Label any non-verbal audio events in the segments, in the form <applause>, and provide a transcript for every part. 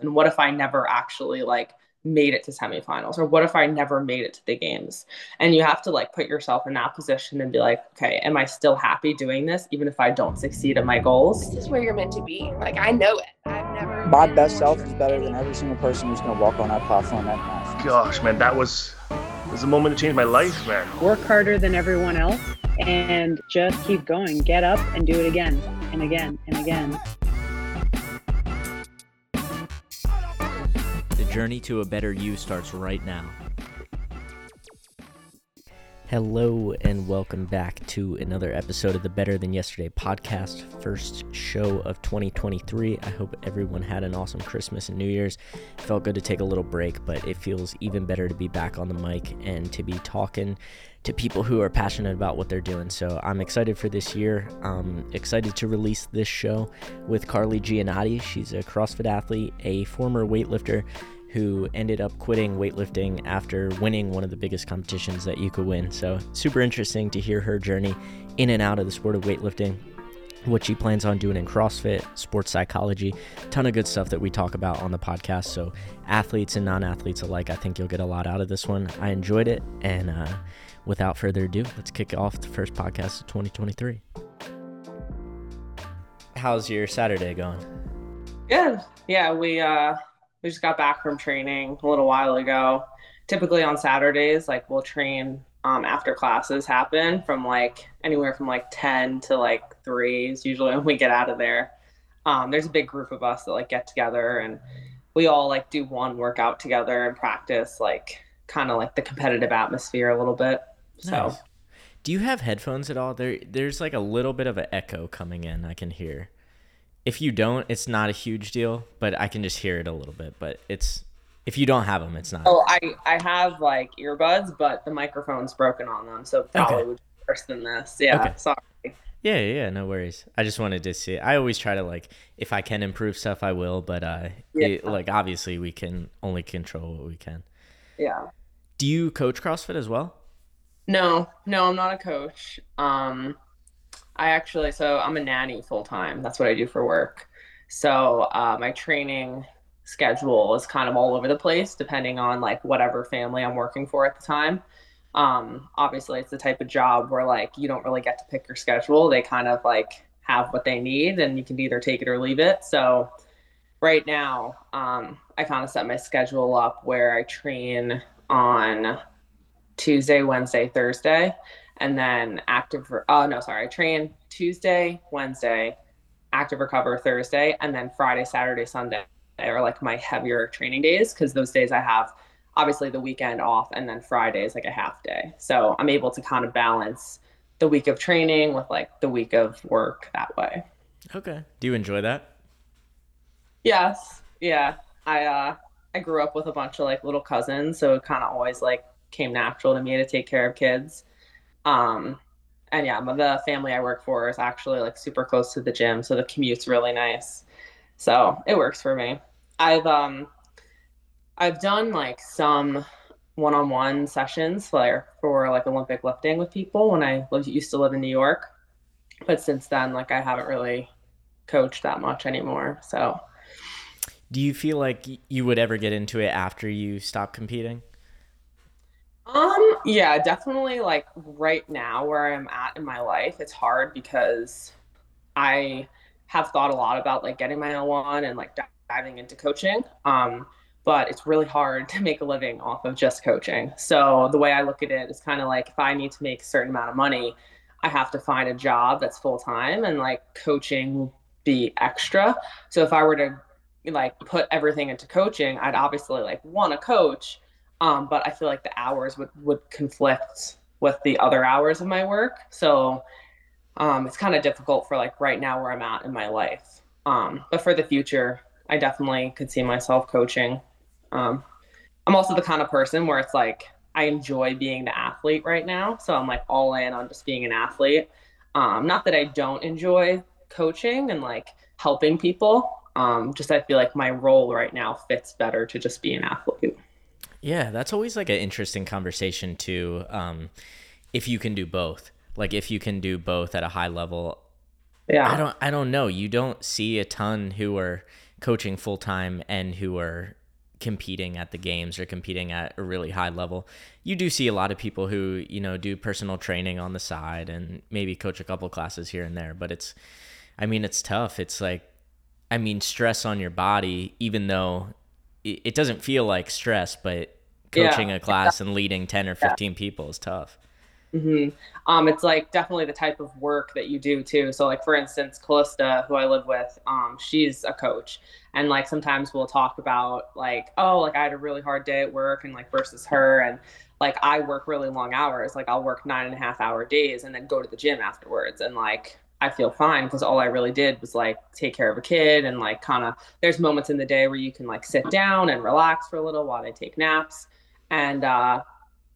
And what if I never actually like made it to semifinals? Or what if i never made it to the games? And you have to like put yourself in that position and be like okay am i still happy doing this even if i don't succeed at my goals? This is where you're meant to be. Like i know it. I've never my best self is better than every single person who's going to walk on that platform that night gosh man that was was a moment to change my life man. Work harder than everyone else and just keep going. Get up and do it again and again and again journey to a better you starts right now. Hello, and welcome back to another episode of the Better Than Yesterday podcast, first show of 2023. I hope everyone had an awesome Christmas and New Year's. It felt good to take a little break, but it feels even better to be back on the mic and to be talking to people who are passionate about what they're doing. So I'm excited for this year. I'm excited to release this show with Carly Giannotti. She's a CrossFit athlete, a former weightlifter, who ended up quitting weightlifting after winning one of the biggest competitions that you could win. So, super interesting to hear her journey in and out of the sport of weightlifting, what she plans on doing in CrossFit, sports psychology, ton of good stuff that we talk about on the podcast. So, athletes and non athletes alike, I think you'll get a lot out of this one. I enjoyed it. And uh, without further ado, let's kick off the first podcast of 2023. How's your Saturday going? Good. Yeah, we, uh, we just got back from training a little while ago. Typically on Saturdays, like we'll train um, after classes happen from like anywhere from like 10 to like 3 is usually <laughs> when we get out of there. Um, there's a big group of us that like get together and we all like do one workout together and practice like kind of like the competitive atmosphere a little bit. Nice. So do you have headphones at all? There there's like a little bit of an echo coming in I can hear if you don't, it's not a huge deal, but I can just hear it a little bit. But it's if you don't have them, it's not. Oh, I I have like earbuds, but the microphone's broken on them, so probably okay. would be worse than this. Yeah, okay. sorry. Yeah, yeah, no worries. I just wanted to see. I always try to like, if I can improve stuff, I will. But uh, yeah. it, like obviously, we can only control what we can. Yeah. Do you coach CrossFit as well? No, no, I'm not a coach. Um, I actually, so I'm a nanny full time. That's what I do for work. So uh, my training schedule is kind of all over the place depending on like whatever family I'm working for at the time. Um, obviously, it's the type of job where like you don't really get to pick your schedule. They kind of like have what they need and you can either take it or leave it. So right now, um, I kind of set my schedule up where I train on Tuesday, Wednesday, Thursday and then active. Oh no, sorry. I train Tuesday, Wednesday, active recover Thursday, and then Friday, Saturday, Sunday are like my heavier training days because those days I have obviously the weekend off, and then Friday is like a half day. So I'm able to kind of balance the week of training with like the week of work that way. Okay. Do you enjoy that? Yes. Yeah. I uh I grew up with a bunch of like little cousins, so it kind of always like came natural to me to take care of kids. Um, and yeah, the family I work for is actually like super close to the gym, so the commute's really nice. So it works for me. I've um, I've done like some one-on-one sessions for for like Olympic lifting with people when I lived, used to live in New York, but since then, like I haven't really coached that much anymore. So, do you feel like you would ever get into it after you stop competing? Um, yeah, definitely like right now where I'm at in my life, it's hard because I have thought a lot about like getting my L1 and like diving into coaching. Um, but it's really hard <laughs> to make a living off of just coaching. So the way I look at it is kind of like if I need to make a certain amount of money, I have to find a job that's full time and like coaching will be extra. So if I were to like put everything into coaching, I'd obviously like want to coach um, but I feel like the hours would would conflict with the other hours of my work. So um, it's kind of difficult for like right now where I'm at in my life. Um, but for the future, I definitely could see myself coaching. Um, I'm also the kind of person where it's like I enjoy being the athlete right now, so I'm like all in on just being an athlete. Um, not that I don't enjoy coaching and like helping people. Um, just I feel like my role right now fits better to just be an athlete. Yeah, that's always like an interesting conversation too. Um, if you can do both, like if you can do both at a high level. Yeah. I don't. I don't know. You don't see a ton who are coaching full time and who are competing at the games or competing at a really high level. You do see a lot of people who, you know, do personal training on the side and maybe coach a couple classes here and there, but it's I mean, it's tough. It's like I mean, stress on your body even though it, doesn't feel like stress, but coaching Yeah. a class and leading 10 or 15 people is tough. hmm Um, it's like definitely the type of work that you do too. So like for instance, Callista, who I live with, um, she's a coach, and like sometimes we'll talk about like, oh, like I had a really hard day at work, and like versus her, and like I work really long hours. Like I'll work nine and a half hour days, and then go to the gym afterwards, and like I feel fine because all I really did was like take care of a kid and like kind of. There's moments in the day where you can like sit down and relax for a little while they take naps, and uh,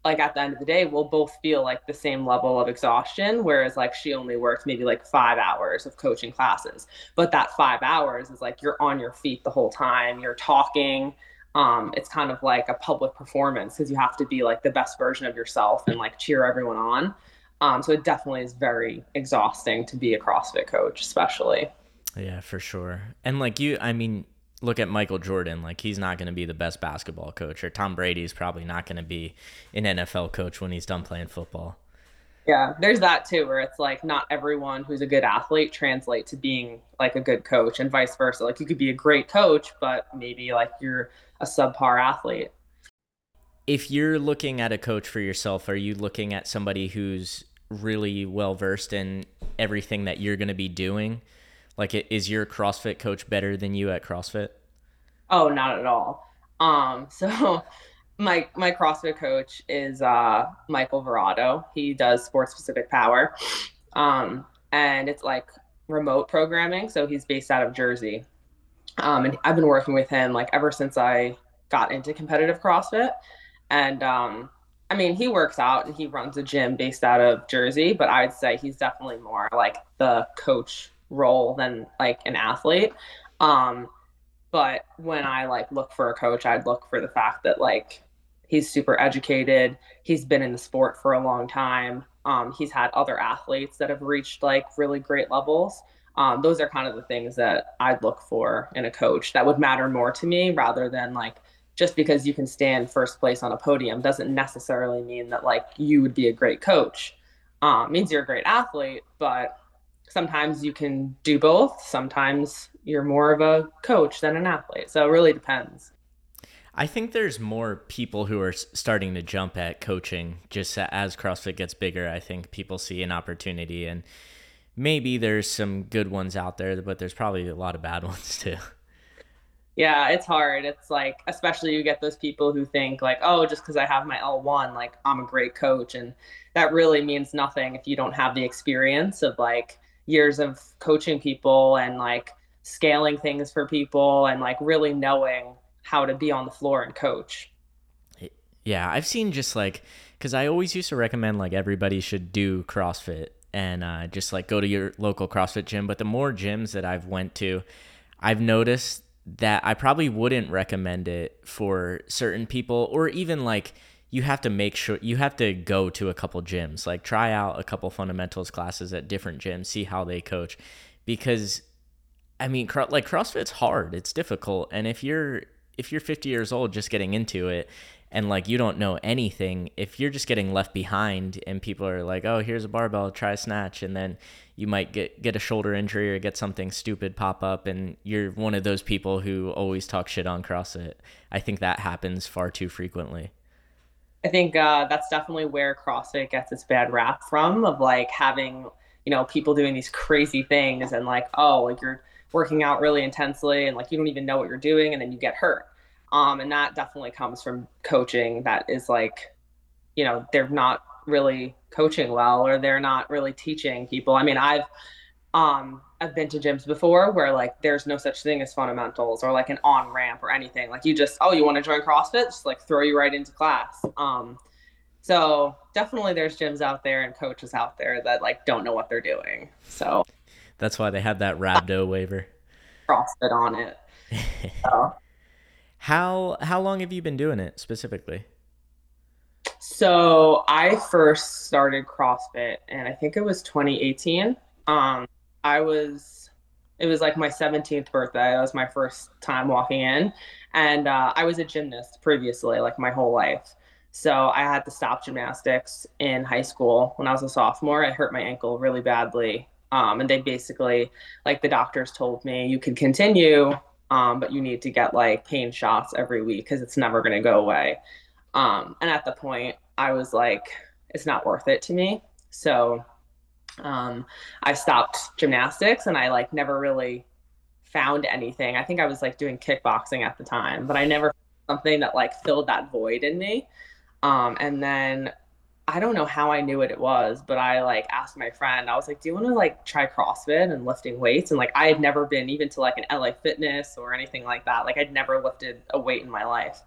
like at the end of the day, we'll both feel like the same level of exhaustion. Whereas like she only worked maybe like five hours of coaching classes, but that five hours is like you're on your feet the whole time, you're talking. Um, it's kind of like a public performance because you have to be like the best version of yourself and like cheer everyone on. Um, so it definitely is very exhausting to be a CrossFit coach, especially. Yeah, for sure. And like you, I mean, look at Michael Jordan. Like he's not going to be the best basketball coach, or Tom Brady's probably not going to be an NFL coach when he's done playing football. Yeah, there's that too, where it's like not everyone who's a good athlete translate to being like a good coach, and vice versa. Like you could be a great coach, but maybe like you're a subpar athlete. If you're looking at a coach for yourself, are you looking at somebody who's really well versed in everything that you're going to be doing? Like, is your CrossFit coach better than you at CrossFit? Oh, not at all. Um, <laughs> so my my CrossFit coach is uh Michael Verado. He does sports specific power. Um, and it's like remote programming, so he's based out of Jersey. Um, and I've been working with him like ever since I got into competitive CrossFit. And um, I mean, he works out and he runs a gym based out of Jersey, but I'd say he's definitely more like the coach role than like an athlete. Um, but when I like look for a coach, I'd look for the fact that like he's super educated, he's been in the sport for a long time. Um, he's had other athletes that have reached like really great levels. Um, those are kind of the things that I'd look for in a coach that would matter more to me rather than like just because you can stand first place on a podium doesn't necessarily mean that like you would be a great coach. Um, means you're a great athlete, but sometimes you can do both. Sometimes you're more of a coach than an athlete. So it really depends. I think there's more people who are starting to jump at coaching just as CrossFit gets bigger. I think people see an opportunity, and maybe there's some good ones out there, but there's probably a lot of bad <laughs> ones too. Yeah, it's hard. It's like, especially you get those people who think, like, oh, just because I have my L1, like, I'm a great coach. And that really means nothing if you don't have the experience of like years of coaching people and like scaling things for people and like really knowing how to be on the floor and coach. Yeah, I've seen just like because I always used to recommend like everybody should do CrossFit and uh, just like go to your local CrossFit gym. But the more gyms that I've went to, I've noticed that I probably wouldn't recommend it for certain people, or even like you have to make sure you have to go to a couple gyms, like try out a couple fundamentals classes at different gyms, see how they coach, because I mean, like CrossFit's hard, it's difficult, and if you're if you're 50 years old just getting into it and like you don't know anything if you're just getting left behind and people are like oh here's a barbell try a snatch and then you might get get a shoulder injury or get something stupid pop up and you're one of those people who always talk shit on CrossFit I think that happens far too frequently I think uh, that's definitely where CrossFit gets its bad rap from of like having, you know, people doing these crazy things and like, oh, like you're working out really intensely and like you don't even know what you're doing and then you get hurt. Um, and that definitely comes from coaching that is like, you know, they're not really coaching well or they're not really teaching people. I mean, I've um I've been to gyms before where like there's no such thing as fundamentals or like an on ramp or anything. Like you just oh you want to join CrossFit, just like throw you right into class. Um, so definitely there's gyms out there and coaches out there that like don't know what they're doing. So that's why they have that rhabdo waiver CrossFit on it. <laughs> So, how how long have you been doing it specifically so I first started CrossFit and I think it was 2018. Um, I was it was like my 17th birthday. That was my first time walking in. And uh, I was a gymnast previously, like my whole life. So I had to stop gymnastics in high school when I was a sophomore. I hurt my ankle really badly. Um, and they basically, like the doctors told me, you could continue, um, but you need to get like pain shots every week because it's never going to go away. Um, and at the point, I was like, it's not worth it to me. So um, I stopped gymnastics and I like never really found anything. I think I was like doing kickboxing at the time, but I never something that like filled that void in me. Um, and then I don't know how I knew what it was, but I like asked my friend, I was like, Do you want to like try CrossFit and lifting weights? And like I had never been even to like an LA fitness or anything like that. Like I'd never lifted a weight in my life.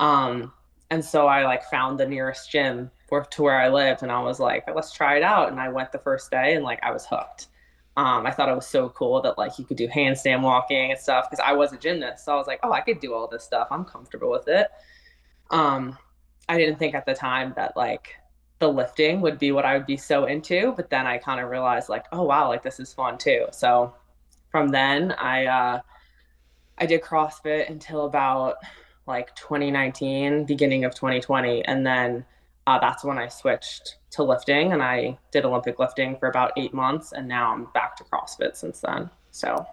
Um, and so I like found the nearest gym for, to where I lived and I was like, let's try it out. And I went the first day and like I was hooked. Um, I thought it was so cool that like you could do handstand walking and stuff because I was a gymnast. So I was like, oh, I could do all this stuff. I'm comfortable with it. Um, I didn't think at the time that like the lifting would be what I would be so into, but then I kind of realized like, oh wow, like this is fun too. So from then I uh, I did CrossFit until about like 2019, beginning of 2020, and then uh, that's when I switched to lifting and I did Olympic lifting for about eight months, and now I'm back to CrossFit since then. So,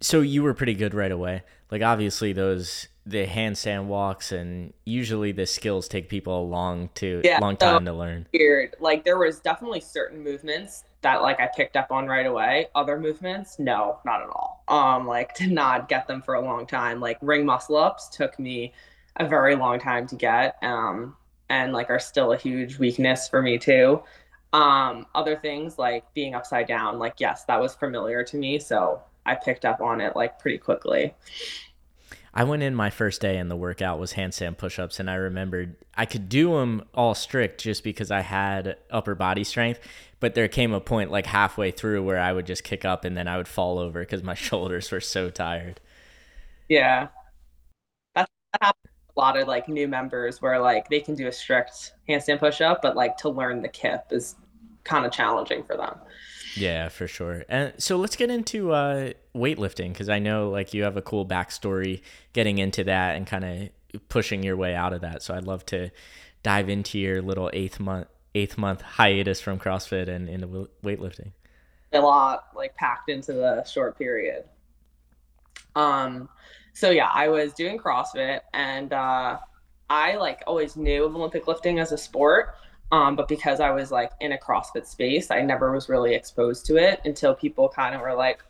so you were pretty good right away. Like obviously those the handstand walks and usually the skills take people a long to yeah, long time so to learn. Weird. Like there was definitely certain movements that like I picked up on right away. Other movements, no, not at all. Um, like to not get them for a long time. Like ring muscle ups took me a very long time to get. Um, and like are still a huge weakness for me too. Um, other things like being upside down, like yes, that was familiar to me, so I picked up on it like pretty quickly. I went in my first day and the workout was handstand push-ups and I remembered I could do them all strict just because I had upper body strength, but there came a point like halfway through where I would just kick up and then I would fall over because my <laughs> shoulders were so tired. Yeah. That's that a lot of like new members where like they can do a strict handstand push-up, but like to learn the kip is kind of challenging for them. Yeah, for sure. And so let's get into uh, weightlifting because I know like you have a cool backstory getting into that and kind of pushing your way out of that. So I'd love to dive into your little eighth month eighth month hiatus from CrossFit and into weightlifting. A lot like packed into the short period. Um, so yeah, I was doing CrossFit and uh, I like always knew of Olympic lifting as a sport um, but because I was like in a CrossFit space, I never was really exposed to it until people kind of were like,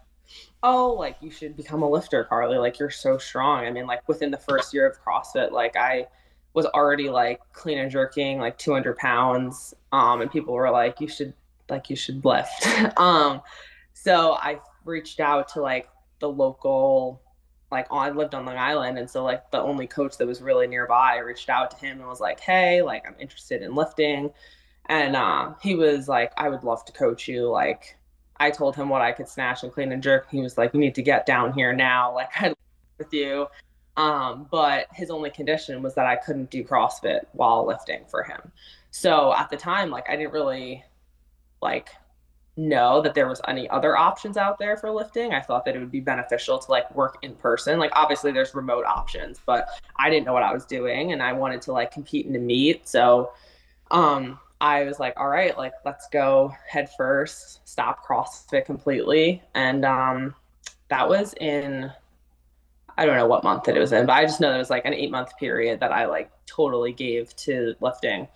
oh, like you should become a lifter, Carly. Like you're so strong. I mean, like within the first year of CrossFit, like I was already like clean and jerking like 200 pounds. Um, and people were like, you should, like, you should lift. <laughs> um, so I reached out to like the local like I lived on Long Island, and so like the only coach that was really nearby reached out to him and was like, "Hey, like I'm interested in lifting," and uh, he was like, "I would love to coach you." Like I told him what I could snatch and clean and jerk. He was like, "You need to get down here now." <laughs> Like I'd with you, um, but his only condition was that I couldn't do CrossFit while lifting for him. So at the time, like I didn't really like know that there was any other options out there for lifting. I thought that it would be beneficial to like work in person. Like obviously there's remote options, but I didn't know what I was doing and I wanted to like compete in a meet. So um I was like, all right, like let's go head first, stop CrossFit completely. And um that was in I don't know what month that it was in, but I just know that it was like an eight month period that I like totally gave to lifting.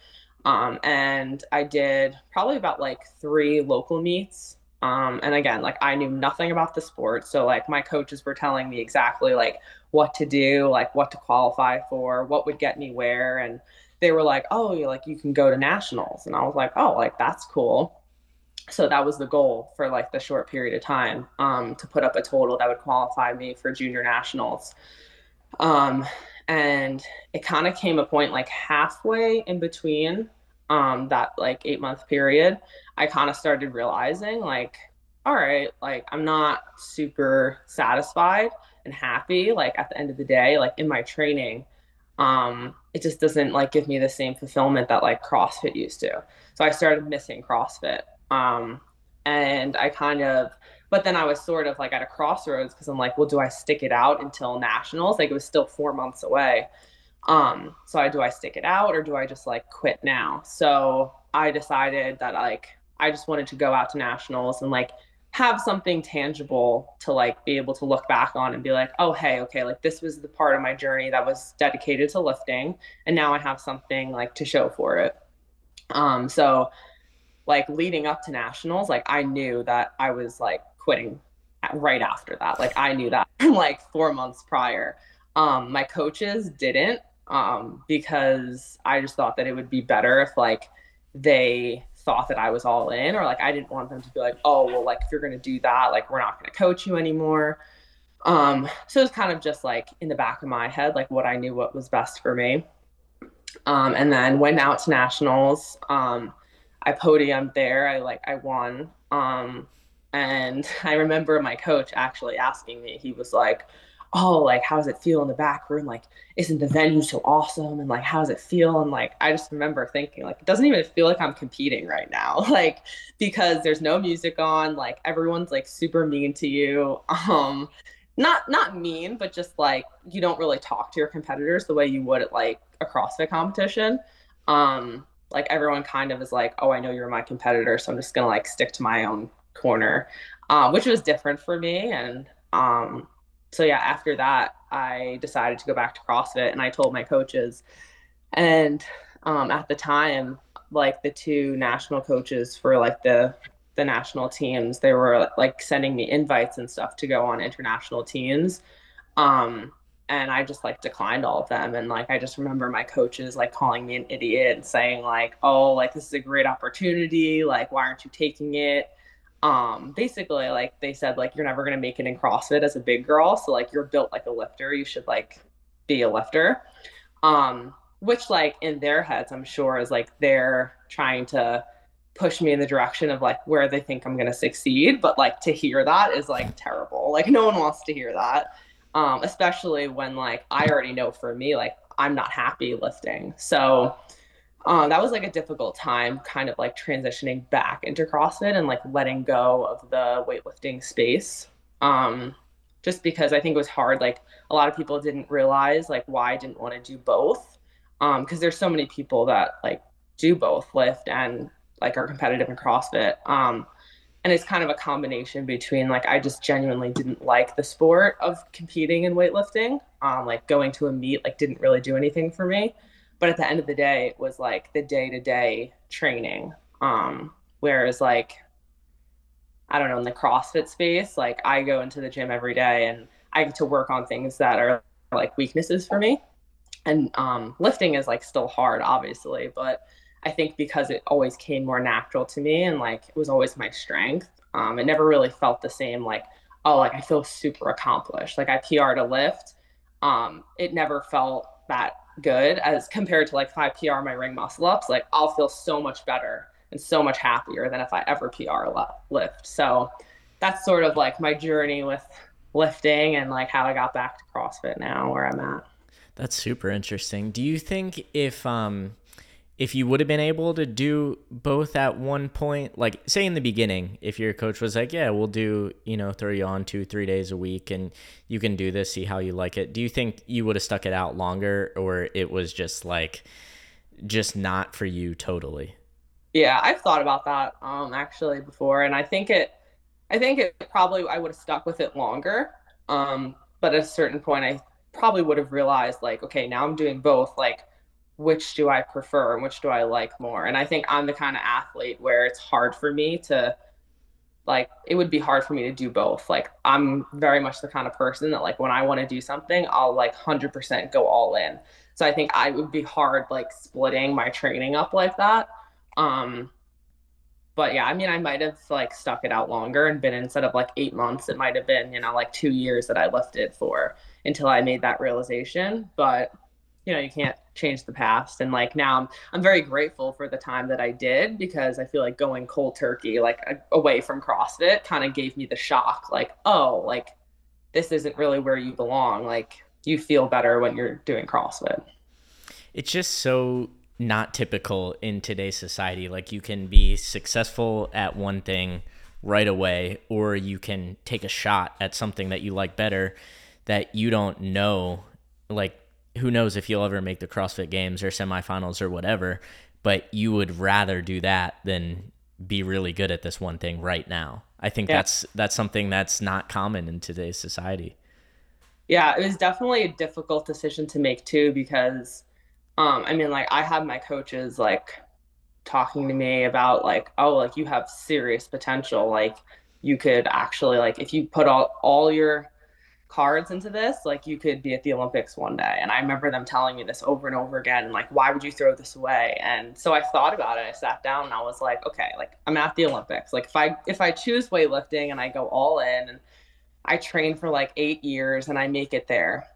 Um, and I did probably about like three local meets. Um, and again, like I knew nothing about the sport. So like my coaches were telling me exactly like what to do, like what to qualify for, what would get me where. And they were like, oh, you're like you can go to nationals. And I was like, oh, like that's cool. So that was the goal for like the short period of time um, to put up a total that would qualify me for junior nationals. Um, and it kind of came a point like halfway in between um that like eight month period i kind of started realizing like all right like i'm not super satisfied and happy like at the end of the day like in my training um it just doesn't like give me the same fulfillment that like crossfit used to. So i started missing crossfit um and i kind of But then I was sort of like at a crossroads because I'm like, well, do I stick it out until nationals? Like it was still four months away. Um, so I do I stick it out or do I just like quit now? So I decided that like I just wanted to go out to nationals and like have something tangible to like be able to look back on and be like, oh hey, okay, like this was the part of my journey that was dedicated to lifting, and now I have something like to show for it. Um, so like leading up to nationals, like I knew that I was like quitting right after that. Like I knew that <laughs> like four months prior. Um, my coaches didn't um, because I just thought that it would be better if like they thought that I was all in, or like I didn't want them to be like, oh, well, like if you're gonna do that, like we're not gonna coach you anymore. Um, so it was kind of just like in the back of my head, like what I knew what was best for me. Um, and then went out to nationals. Um, I podiumed there. I like I won. Um, and <laughs> I remember my coach actually asking me. He was like, oh, like, how does it feel in the back room? Like, isn't the venue so awesome? And like, how does it feel? And like, I just remember thinking, like, it doesn't even feel like I'm competing right now. <laughs> Like, because there's no music on, like, everyone's like super mean to you. <laughs> Um, not not mean, but just like you don't really talk to your competitors the way you would at like a CrossFit competition. Um, like everyone kind of is like, oh, I know you're my competitor, so I'm just gonna like stick to my own corner, um, which was different for me. And um, so yeah, after that, I decided to go back to CrossFit, and I told my coaches, and um, at the time, like the two national coaches for like the the national teams, they were like sending me invites and stuff to go on international teams. Um, and I just like declined all of them. And like I just remember my coaches like calling me an idiot and saying like, "Oh, like this is a great opportunity. Like why aren't you taking it?" Um basically like they said like you're never going to make it in crossfit as a big girl so like you're built like a lifter. You should like be a lifter. Um which like in their heads i'm sure is like they're trying to push me in the direction of like where they think i'm going to succeed but like to hear that is like terrible. Like no one wants to hear that. Um especially when like i already know for me like i'm not happy lifting. So um, that was like a difficult time kind of like transitioning back into CrossFit and like letting go of the weightlifting space. Um, just because I think it was hard. Like a lot of people didn't realize like why I didn't want to do both. Um, because there's so many people that like do both lift and like are competitive in CrossFit. Um, and it's kind of a combination between like I just genuinely didn't like the sport of competing in weightlifting. Um, like going to a meet like didn't really do anything for me but at the end of the day it was like the day-to-day training. Um whereas like i don't know in the crossfit space like i go into the gym every day and i get to work on things that are like weaknesses for me. And um lifting is like still hard obviously but i think because it always came more natural to me and like it was always my strength um it never really felt the same like oh like i feel super accomplished. Like i pr'd a lift um it never felt that good as compared to like if I PR my ring muscle ups, like I'll feel so much better and so much happier than if I ever PR lift. So that's sort of like my journey with lifting and like how I got back to CrossFit now where I'm at. That's super interesting. Do you think if um if you would have been able to do both at one point, like say in the beginning, if your coach was like, "Yeah, we'll do, you know, throw you on two, three days a week, and you can do this, see how you like it," do you think you would have stuck it out longer, or it was just like, just not for you totally? Yeah, I've thought about that um actually before, and I think it, I think it probably I would have stuck with it longer, um, but at a certain point, I probably would have realized like, okay, now I'm doing both, like which do I prefer and which do I like more. And I think I'm the kind of athlete where it's hard for me to like it would be hard for me to do both. Like I'm very much the kind of person that like when I want to do something, I'll like 100% go all in. So I think I would be hard like splitting my training up like that. Um but yeah, I mean I might have like stuck it out longer and been instead of like 8 months, it might have been, you know, like 2 years that I lifted for until I made that realization, but you know, you can't change the past and like now I'm I'm very grateful for the time that I did because I feel like going cold turkey like away from CrossFit kind of gave me the shock like oh like this isn't really where you belong like you feel better when you're doing CrossFit. It's just so not typical in today's society like you can be successful at one thing right away, or you can take a shot at something that you like better that you don't know. Like, who knows if you'll ever make the CrossFit games or semifinals or whatever, but you would rather do that than be really good at this one thing right now. I think Yeah. that's that's something that's not common in today's society. Yeah, it was definitely a difficult decision to make too because um I mean like I had my coaches like talking to me about like oh like you have serious potential like you could actually like if you put all all your cards into this like you could be at the Olympics one day and I remember them telling me this over and over again and like why would you throw this away and so I thought about it I sat down and I was like okay like I'm at the Olympics like if I if I choose weightlifting and I go all in and I train for like eight years and I make it there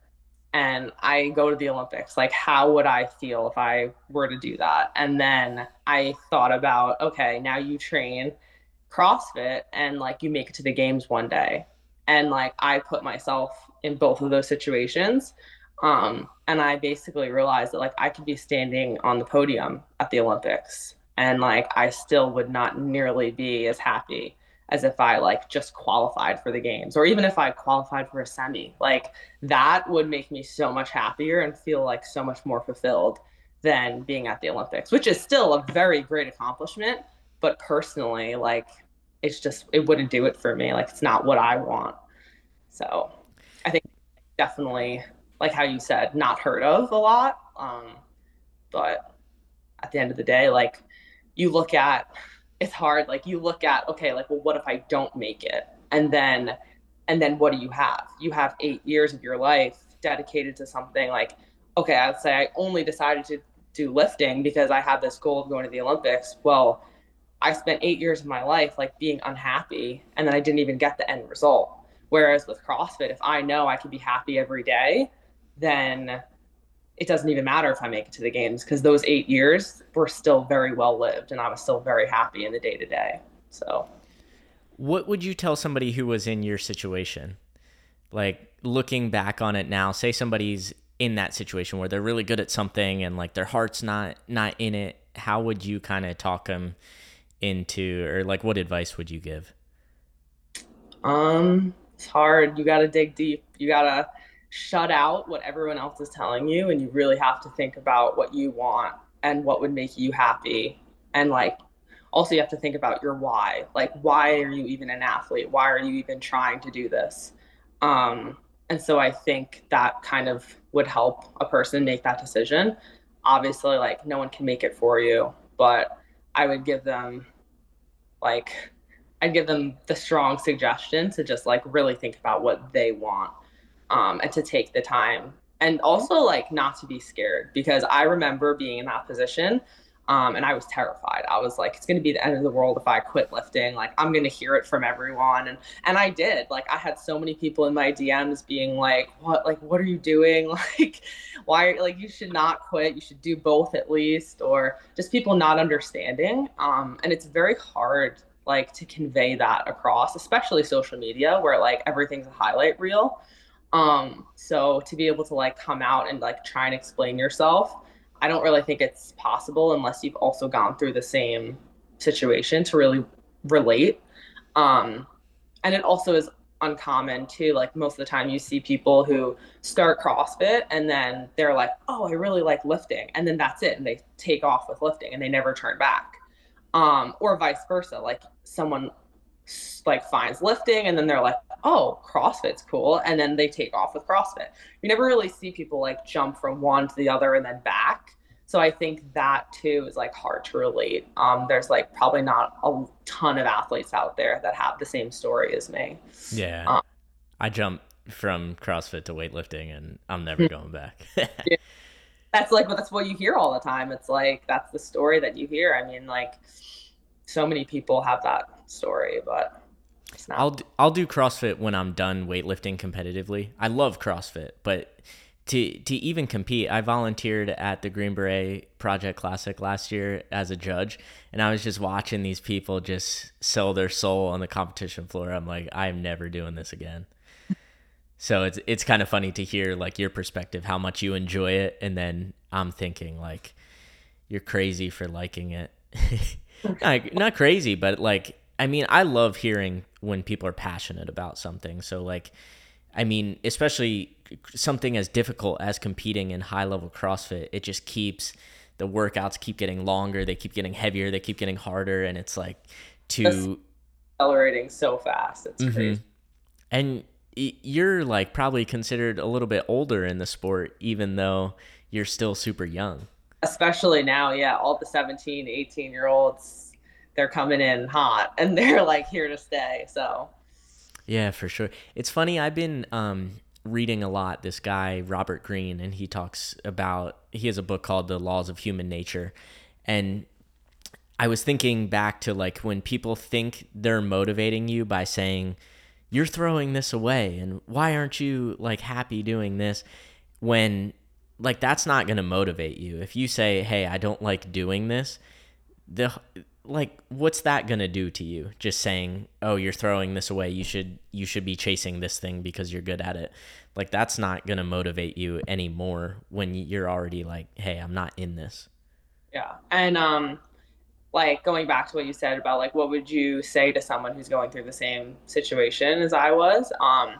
and I go to the Olympics. Like, how would I feel if I were to do that? And then I thought about, okay, now you train CrossFit and like you make it to the games one day. And like I put myself in both of those situations. Um, and I basically realized that like I could be standing on the podium at the Olympics and like I still would not nearly be as happy as if I like just qualified for the games or even if I qualified for a semi. Like that would make me so much happier and feel like so much more fulfilled than being at the Olympics, which is still a very great accomplishment. But personally, like it's just it wouldn't do it for me. Like it's not what I want. So I think definitely like how you said, not heard of a lot. Um, but at the end of the day, like you look at it's hard like you look at okay like well what if i don't make it and then and then what do you have you have eight years of your life dedicated to something like okay i'd say i only decided to do lifting because i had this goal of going to the olympics well i spent eight years of my life like being unhappy and then i didn't even get the end result whereas with crossfit if i know i can be happy every day then it doesn't even matter if I make it to the games because those eight years were still very well lived and I was still very happy in the day to day. So, What would you tell somebody who was in your situation? Like looking back on it now, say somebody's in that situation where they're really good at something and like their heart's not not in it. How would you kind of talk them into or like what advice would you give? um, it's hard. You got to dig deep. You got to shut out what everyone else is telling you and you really have to think about what you want and what would make you happy and like also you have to think about your why like why are you even an athlete why are you even trying to do this um and so i think that kind of would help a person make that decision obviously like no one can make it for you but i would give them like i'd give them the strong suggestion to just like really think about what they want um, and to take the time. And also like not to be scared because I remember being in that position um, and I was terrified. I was like, it's going to be the end of the world if I quit lifting. Like I'm going to hear it from everyone, and and I did. Like I had so many people in my DMs being like, what like what are you doing? <laughs> Like why like you should not quit. You should do both at least, or just people not understanding. Um, and it's very hard like to convey that across, especially social media where like everything's a highlight reel um so to be able to like come out and like try and explain yourself i don't really think it's possible unless you've also gone through the same situation to really relate. Um and it also is uncommon too like most of the time you see people who start crossfit and then they're like oh i really like lifting and then that's it and they take off with lifting and they never turn back. Um or vice versa like someone like finds lifting and then they're like oh crossfit's cool and then they take off with crossfit. You never really see people like jump from one to the other and then back. So i think that too is like hard to relate. Um, there's like probably not a ton of athletes out there that have the same story as me. Yeah. Um, I jumped from CrossFit to weightlifting and I'm never going back. <laughs> that's like that's what you hear all the time. It's like that's the story that you hear. I mean like so many people have that story but I'll d- I'll do CrossFit when I'm done weightlifting competitively. I love CrossFit, but to to even compete, I volunteered at the Green Beret Project Classic last year as a judge, and I was just watching these people just sell their soul on the competition floor. I'm like, I'm never doing this again. <laughs> so it's it's kind of funny to hear like your perspective, how much you enjoy it, and then I'm thinking like, you're crazy for liking it. <laughs> not, not crazy, but like I mean, I love hearing when people are passionate about something. So like I mean, especially something as difficult as competing in high level CrossFit, it just keeps the workouts keep getting longer, they keep getting heavier, they keep getting harder and it's like to accelerating so fast. It's Mhm. crazy. and you're like probably considered a little bit older in the sport even though you're still super young. Especially now, yeah, all the 17, 18 year olds, they're coming in hot and they're like here to stay. So Yeah, for sure. It's funny. I've been um, reading a lot. This guy Robert Greene, and he talks about. He has a book called "The Laws of Human Nature," and I was thinking back to like when people think they're motivating you by saying you're throwing this away and why aren't you like happy doing this when like that's not going to motivate you if you say hey i don't like doing this the like what's that going to do to you just saying oh you're throwing this away you should you should be chasing this thing because you're good at it like that's not going to motivate you anymore when you're already like hey i'm not in this yeah. And um like going back to what you said about like what would you say to someone who's going through the same situation as I was? Um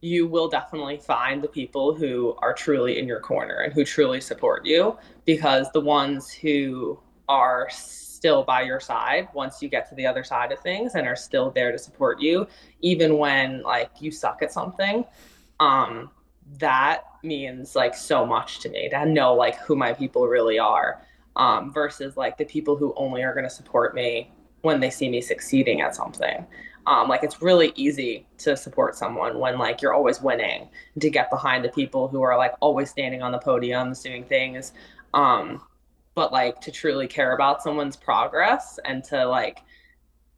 you will definitely find the people who are truly in your corner and who truly support you because the ones who are still by your side once you get to the other side of things and are still there to support you even when like you suck at something. Um that means like so much to me to know like who my people really are um versus like the people who only are going to support me when they see me succeeding at something. Um, like it's really easy to support someone when like you're always winning to get behind the people who are like always standing on the podiums doing things. Um, but like to truly care about someone's progress and to like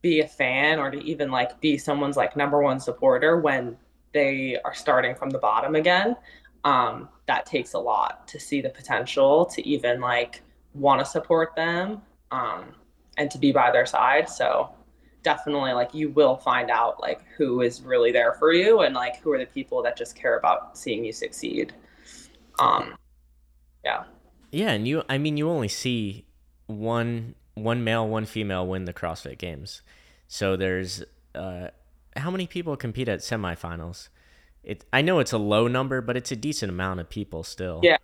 be a fan or to even like be someone's like number one supporter when they are starting from the bottom again um, that takes a lot to see the potential to even like want to support them um, and to be by their side. So definitely like you will find out like who is really there for you and like who are the people that just care about seeing you succeed. Um yeah yeah and you i mean you only see one one male one female win the crossfit games. So there's uh how many people compete at semifinals? It i know it's a low number but it's a decent amount of people still. Yeah.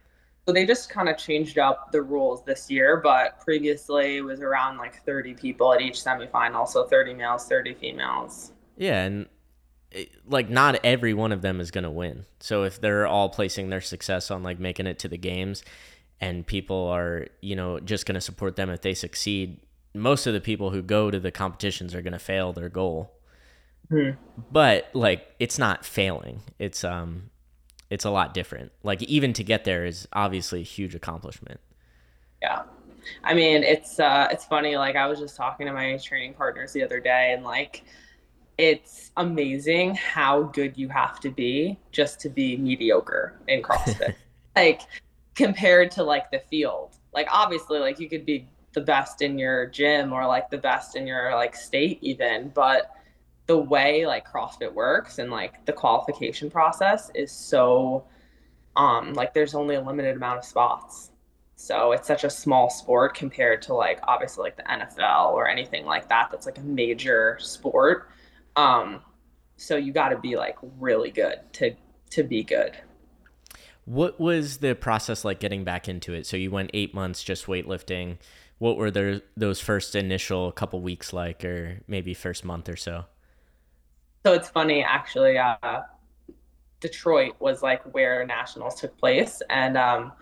so they just kind of changed up the rules this year but previously it was around like 30 people at each semifinal. So 30 males 30 females. Yeah, and it, like not every one of them is going to win. So if they're all placing their success on like making it to the games and people are, you know, just going to support them if they succeed, most of the people who go to the competitions are going to fail their goal. Hmm. But like it's not failing. It's um it's a lot different. Like even to get there is obviously a huge accomplishment. yeah i mean it's uh it's funny like i was just talking to my training partners the other day and like it's amazing how good you have to be just to be mediocre in CrossFit. <laughs> like compared to like the field. Like obviously like you could be the best in your gym or like the best in your like state even, but the way like CrossFit works and like the qualification process is so um like there's only a limited amount of spots. So it's such a small sport compared to like obviously like the NFL or anything like that that's like a major sport. Um, so you got to be like really good to to be good. What was the process like getting back into it? So you went eight months just weightlifting. What were there those first initial couple weeks like, or maybe first month or so? So it's funny actually. Uh, Detroit was like where nationals took place, and um,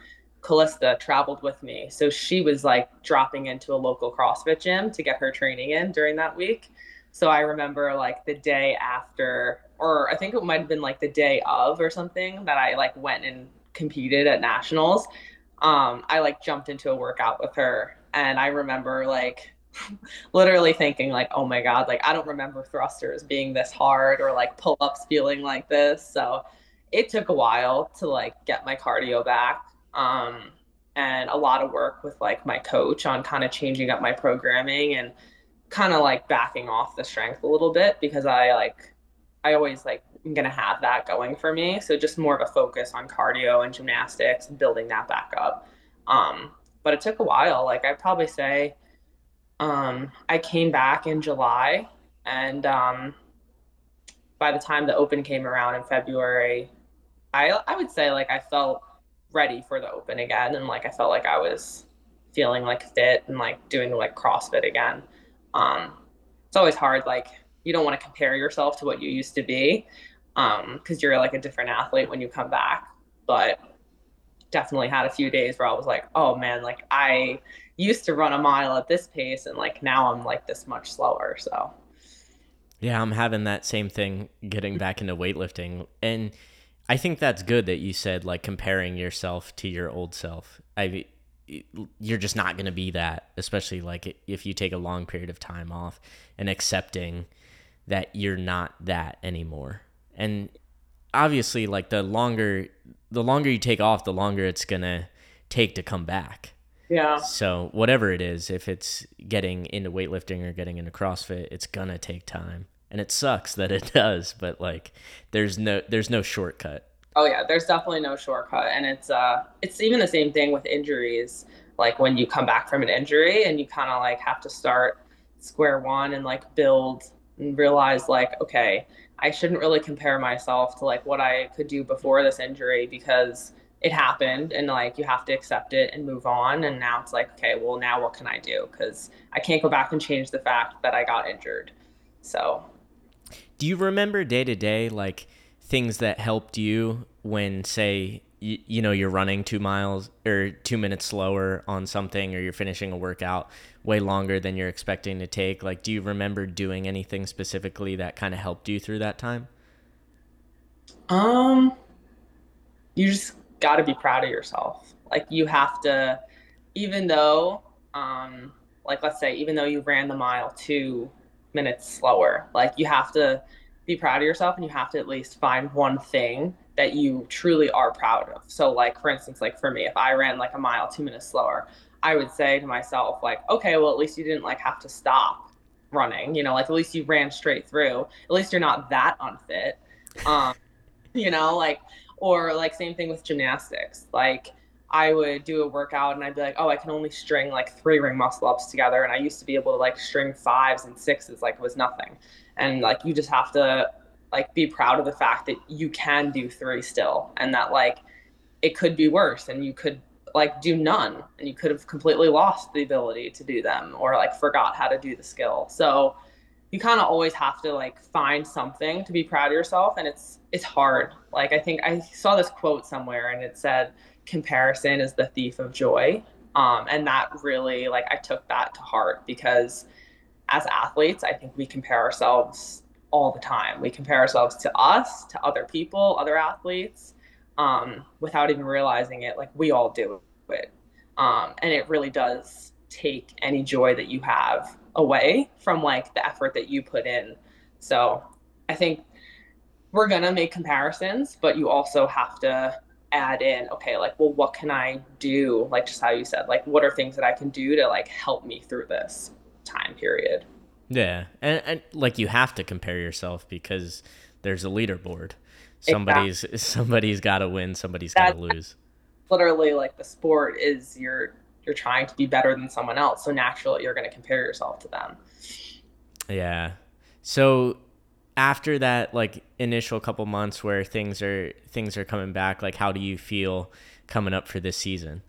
Callista traveled with me. So she was like dropping into a local CrossFit gym to get her training in during that week. So I remember like the day after, or I think it might have been like the day of or something that I like went and competed at nationals. Um, I like jumped into a workout with her, and I remember like <laughs> literally thinking like, oh my god, like I don't remember thrusters being this hard or like pull ups feeling like this. So it took a while to like get my cardio back. Um, and a lot of work with like my coach on kind of changing up my programming and kind of like backing off the strength a little bit because I like I always like I'm gonna have that going for me. So just more of a focus on cardio and gymnastics building that back up. Um, but it took a while. Like I'd probably say um, I came back in July And um, by the time the Open came around in February, I I would say like I felt ready for the Open again, and like I felt like I was feeling like fit and like doing like CrossFit again. Um, it's always hard. Like you don't want to compare yourself to what you used to be because um, you're like a different athlete when you come back. But definitely had a few days where I was like, oh man, like I used to run a mile at this pace and like now I'm like this much slower. So yeah, I'm having that same thing getting back into weightlifting. And I think that's good that you said like comparing yourself to your old self. I you're just not going to be that, especially like if you take a long period of time off and accepting that you're not that anymore. And obviously like the longer the longer you take off, the longer it's to take to come back. Yeah. So whatever it is, if it's getting into weightlifting or getting into CrossFit, it's gonna take time, and it sucks that it <laughs> does. But like, there's no there's no shortcut. Oh yeah, there's definitely no shortcut, and it's uh it's even the same thing with injuries. Like when you come back from an injury and you kind of like have to start square one and like build and realize like okay, I shouldn't really compare myself to like what I could do before this injury because it happened and like you have to accept it and move on. And now it's like okay well now what can i do? Because i can't go back and change the fact that i got injured. So. Do you remember day to day like things that helped you when say you, you know you're running two miles or two minutes slower on something or you're finishing a workout way longer than you're expecting to take like do you remember doing anything specifically that kind of helped you through that time um you just got to be proud of yourself. Like you have to, even though, um, like let's say, even though you ran the mile two minutes slower, like you have to be proud of yourself and you have to at least find one thing that you truly are proud of. So like for instance, like for me, if I ran like a mile two minutes slower, I would say to myself like, okay, well at least you didn't like have to stop running, you know, like at least you ran straight through. At least you're not that unfit. Um, <laughs> you know, like or like same thing with gymnastics. Like I would do a workout and I'd be like, oh, I can only string like three ring muscle ups together. And I used to be able to like string fives and sixes like it was nothing. And like you just have to like be proud of the fact that you can do three still and that like it could be worse and you could like do none and you could have completely lost the ability to do them or like forgot how to do the skill. So you kind of always have to like find something to be proud of yourself and it's it's hard like i think i saw this quote somewhere and it said comparison is the thief of joy um, and that really like i took that to heart because as athletes i think we compare ourselves all the time we compare ourselves to us to other people other athletes um, without even realizing it like we all do it um, and it really does take any joy that you have away from like the effort that you put in. So I think we're gonna make comparisons, but you also have to add in, okay, like, well, what can I do? Like just how you said, like, what are things that I can do to like help me through this time period? Yeah, and, and like you have to compare yourself because there's a leaderboard. Somebody's exactly. <laughs> somebody's got to win. Somebody's got to lose. Literally, like the sport is your you're trying to be better than someone else. So naturally, you're going to compare yourself to them. Yeah. So after that like initial couple months where things are things are coming back, like how do you feel coming up for this season?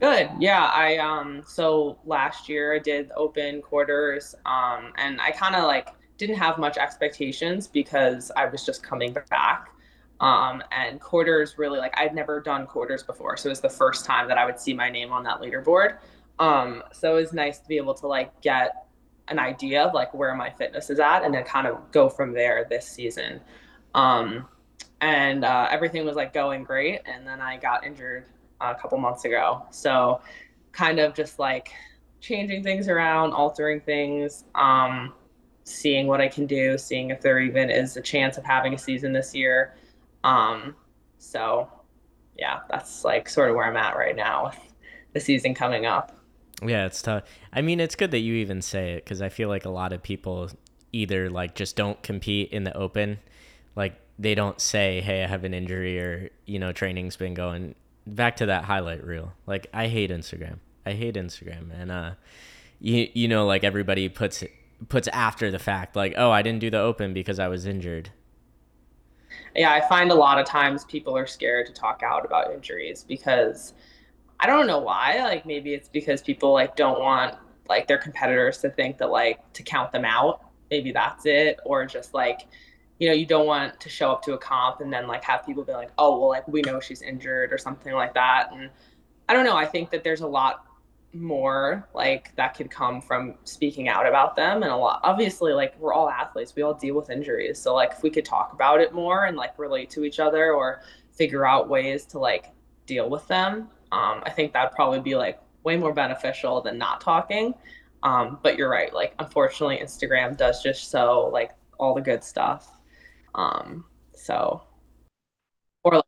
Good. Yeah, I um so last year I did open quarters um and I kind of like didn't have much expectations because I was just coming back. Um, and quarters really like I'd never done quarters before, so it was the first time that I would see my name on that leaderboard. Um, so it was nice to be able to like get an idea of like where my fitness is at, and then kind of go from there this season. Um, and uh, everything was like going great, and then I got injured a couple months ago. So kind of just like changing things around, altering things, um, seeing what I can do, seeing if there even is a chance of having a season this year. Um, so yeah, that's like sort of where I'm at right now with the season coming up. Yeah, it's tough. I mean, it's good that you even say it because I feel like a lot of people either like just don't compete in the open, like they don't say, "Hey, I have an injury," or you know, training's been going. Back to that highlight reel. Like I hate Instagram. I hate Instagram, and uh, you you know, like everybody puts puts after the fact like, "Oh, I didn't do the open because I was injured." Yeah, I find a lot of times people are scared to talk out about injuries because I don't know why. Like maybe it's because people like don't want like their competitors to think that like to count them out. Maybe that's it or just like you know, you don't want to show up to a comp and then like have people be like, "Oh, well like we know she's injured" or something like that. And I don't know, I think that there's a lot more like that could come from speaking out about them and a lot obviously like we're all athletes we all deal with injuries so like if we could talk about it more and like relate to each other or figure out ways to like deal with them um, i think that'd probably be like way more beneficial than not talking um, but you're right like unfortunately instagram does just show like all the good stuff um, so. Or like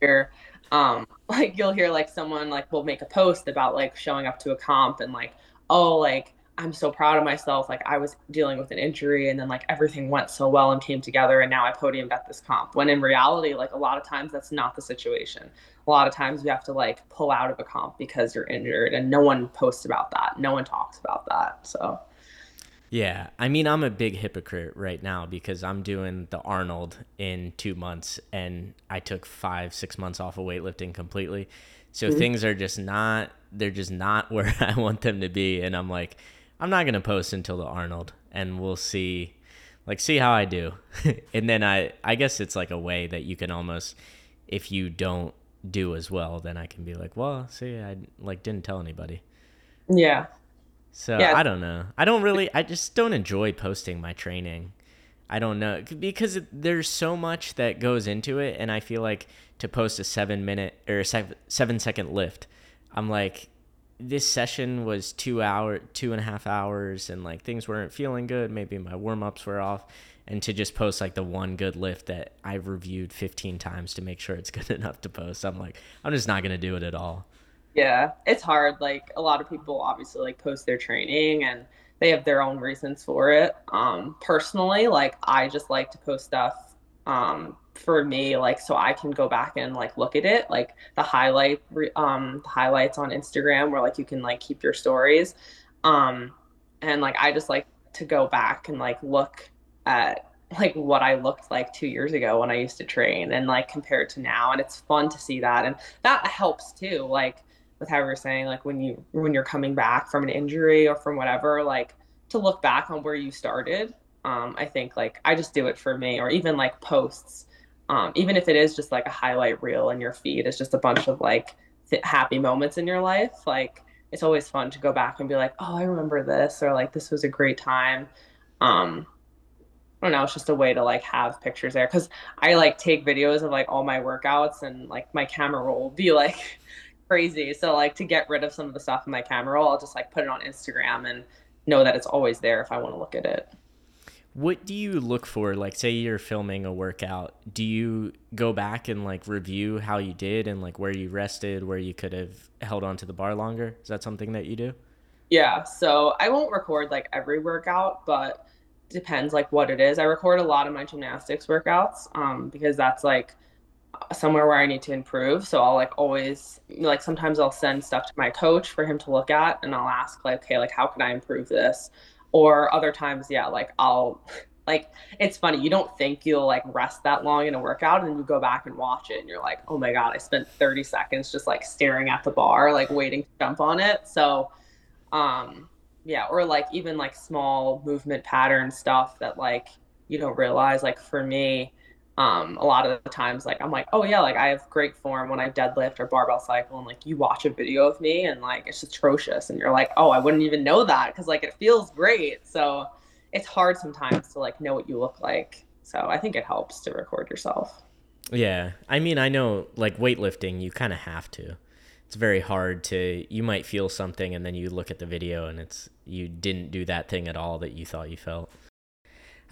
you're um <laughs> like you'll hear like someone like will make a post about like showing up to a comp and like oh like i'm so proud of myself. Like i was dealing with an injury and then like everything went so well and came together and now i podiumed at this comp. When in reality like a lot of times that's not the situation. A lot of times you have to like pull out of a comp because you're injured and no one posts about that. No one talks about that so yeah, I mean, I'm a big hypocrite right now because I'm doing the Arnold in two months, and I took five, six months off of weightlifting completely. So mm-hmm. things are just not, they're just not <laughs> where I want them to be. And I'm like, I'm not going to post until the Arnold, and we'll see, like, see how I do. <laughs> and then I, I guess it's like a way that you can almost, if you don't do as well, then I can be like, well, see, I like didn't tell anybody. Yeah. So yeah. I don't know. I don't really. I just don't enjoy posting my training. I don't know because there's so much that goes into it, and I feel like to post a seven minute or a seven second lift, I'm like, this session was two hour, two and a half hours, and like things weren't feeling good. Maybe my warm ups were off, and to just post like the one good lift that I've reviewed 15 times to make sure it's <laughs> good enough to post, I'm like, I'm just not gonna do it at all. Yeah, it's hard. Like a lot of people obviously like post their training and they have their own reasons for it. Um, personally, like I just like to post stuff um, for me, like so I can go back and like look at it, like the highlight um, highlights on Instagram where like you can like keep your stories. Um, and like I just like to go back and like look at like what I looked like two years ago when I used to train and like compared to now. And it's fun to see that. And that helps too. Like with how you're saying like when you when you're coming back from an injury or from whatever like to look back on where you started um, i think like i just do it for me or even like posts um, even if it is just like a highlight reel in your feed it's just a bunch of like th- happy moments in your life like it's always fun to go back and be like oh i remember this or like this was a great time. Um, I don't know, it's just a way to like have pictures there because I like take videos of like all my workouts and like my camera roll will be like crazy. So like to get rid of some of the stuff in my camera roll, I'll just like put it on Instagram and know that it's always there if I want to look at it. What do you look for? Like, say you're filming a workout, do you go back and like review how you did and like where you rested, where you could have held on to the bar longer? Is that something that you do? Yeah. So I won't record like every workout, but depends like what it is. I record a lot of my gymnastics workouts um, because that's like somewhere where I need to improve. So I'll like always like sometimes I'll send stuff to my coach for him to look at and I'll ask like, okay, like how can I improve this? Or other times, yeah, like I'll <laughs> like it's funny, you don't think you'll like rest that long in a workout and you go back and watch it and you're like, oh my God, I spent 30 seconds just like staring at the bar, like waiting to jump on it. So um yeah, or like even like small movement pattern stuff that like you don't realize. Like for me, um, a lot of the times like i'm like oh yeah like i have great form when i deadlift or barbell cycle and like you watch a video of me and like it's atrocious and you're like oh i wouldn't even know that because like it feels great. So it's hard sometimes to like know what you look like. So i think it helps to record yourself. Yeah. I mean i know like weightlifting you kind of have to. It's very hard to you might feel something and then you look at the video and it's you didn't do that thing at all that you thought you felt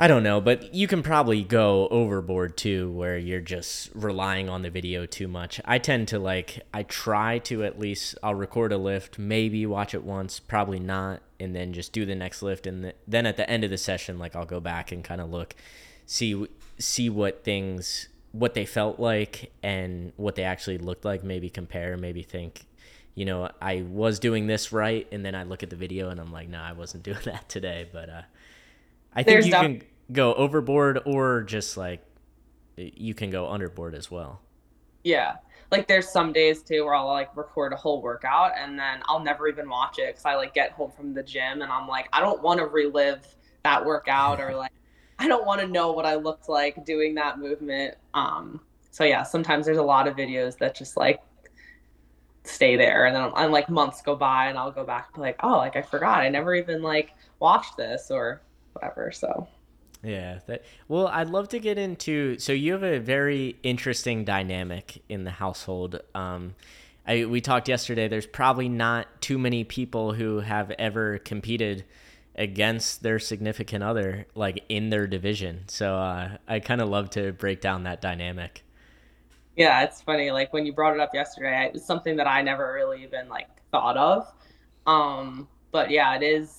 I don't know, but you can probably go overboard too, where you're just relying on the video too much. I tend to like, I try to at least, I'll record a lift, maybe watch it once, probably not, and then just do the next lift. And the, then at the end of the session, like I'll go back and kind of look, see, see what things, what they felt like and what they actually looked like, maybe compare, maybe think, you know, I was doing this right, and then I look at the video and I'm like, no, I wasn't <laughs> doing that today. But uh, I think There's you can go overboard or just like you can go underboard as well. Yeah. Like there's some days too where I'll like record a whole workout and then I'll never even watch it because I like get home from the gym and I'm like, I don't want to relive that workout or like I don't want to know what I looked like doing that movement. Um so yeah, sometimes there's a lot of videos that just like stay there and then I'm like months go by and I'll go back and be like, oh, like I forgot. I never even like watched this or whatever. So Yeah. That, well, I'd love to get into. So you have a very interesting dynamic in the household. Um, I, we talked yesterday. There's probably not too many people who have ever competed against their significant other, like in their division. So uh, I kind of love to break down that dynamic. Yeah, it's funny. Like when you brought it up yesterday, it was something that I never really even like thought of. Um, but yeah, it is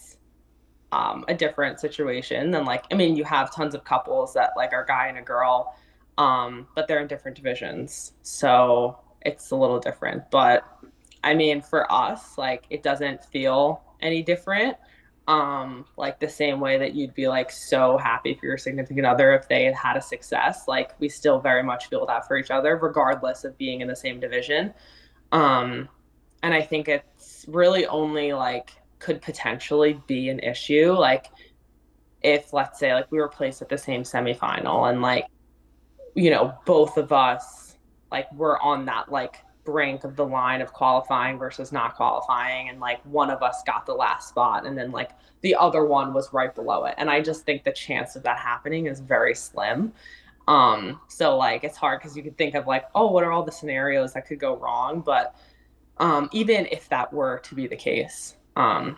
um, a different situation than like I mean, you have tons of couples that like are guy and a girl, um, but they're in different divisions, so it's a little different. But I mean, for us, like it doesn't feel any different. Um, like the same way that you'd be like so happy for your significant other if they had had a success. Like we still very much feel that for each other, regardless of being in the same division. Um, and I think it's really only like could potentially be an issue like if let's say like we were placed at the same semifinal and like you know both of us like we're on that like brink of the line of qualifying versus not qualifying and like one of us got the last spot and then like the other one was right below it. And i just think the chance of that happening is very slim. Um so like it's hard because you could think of like oh what are all the scenarios that could go wrong? But um even if that were to be the case um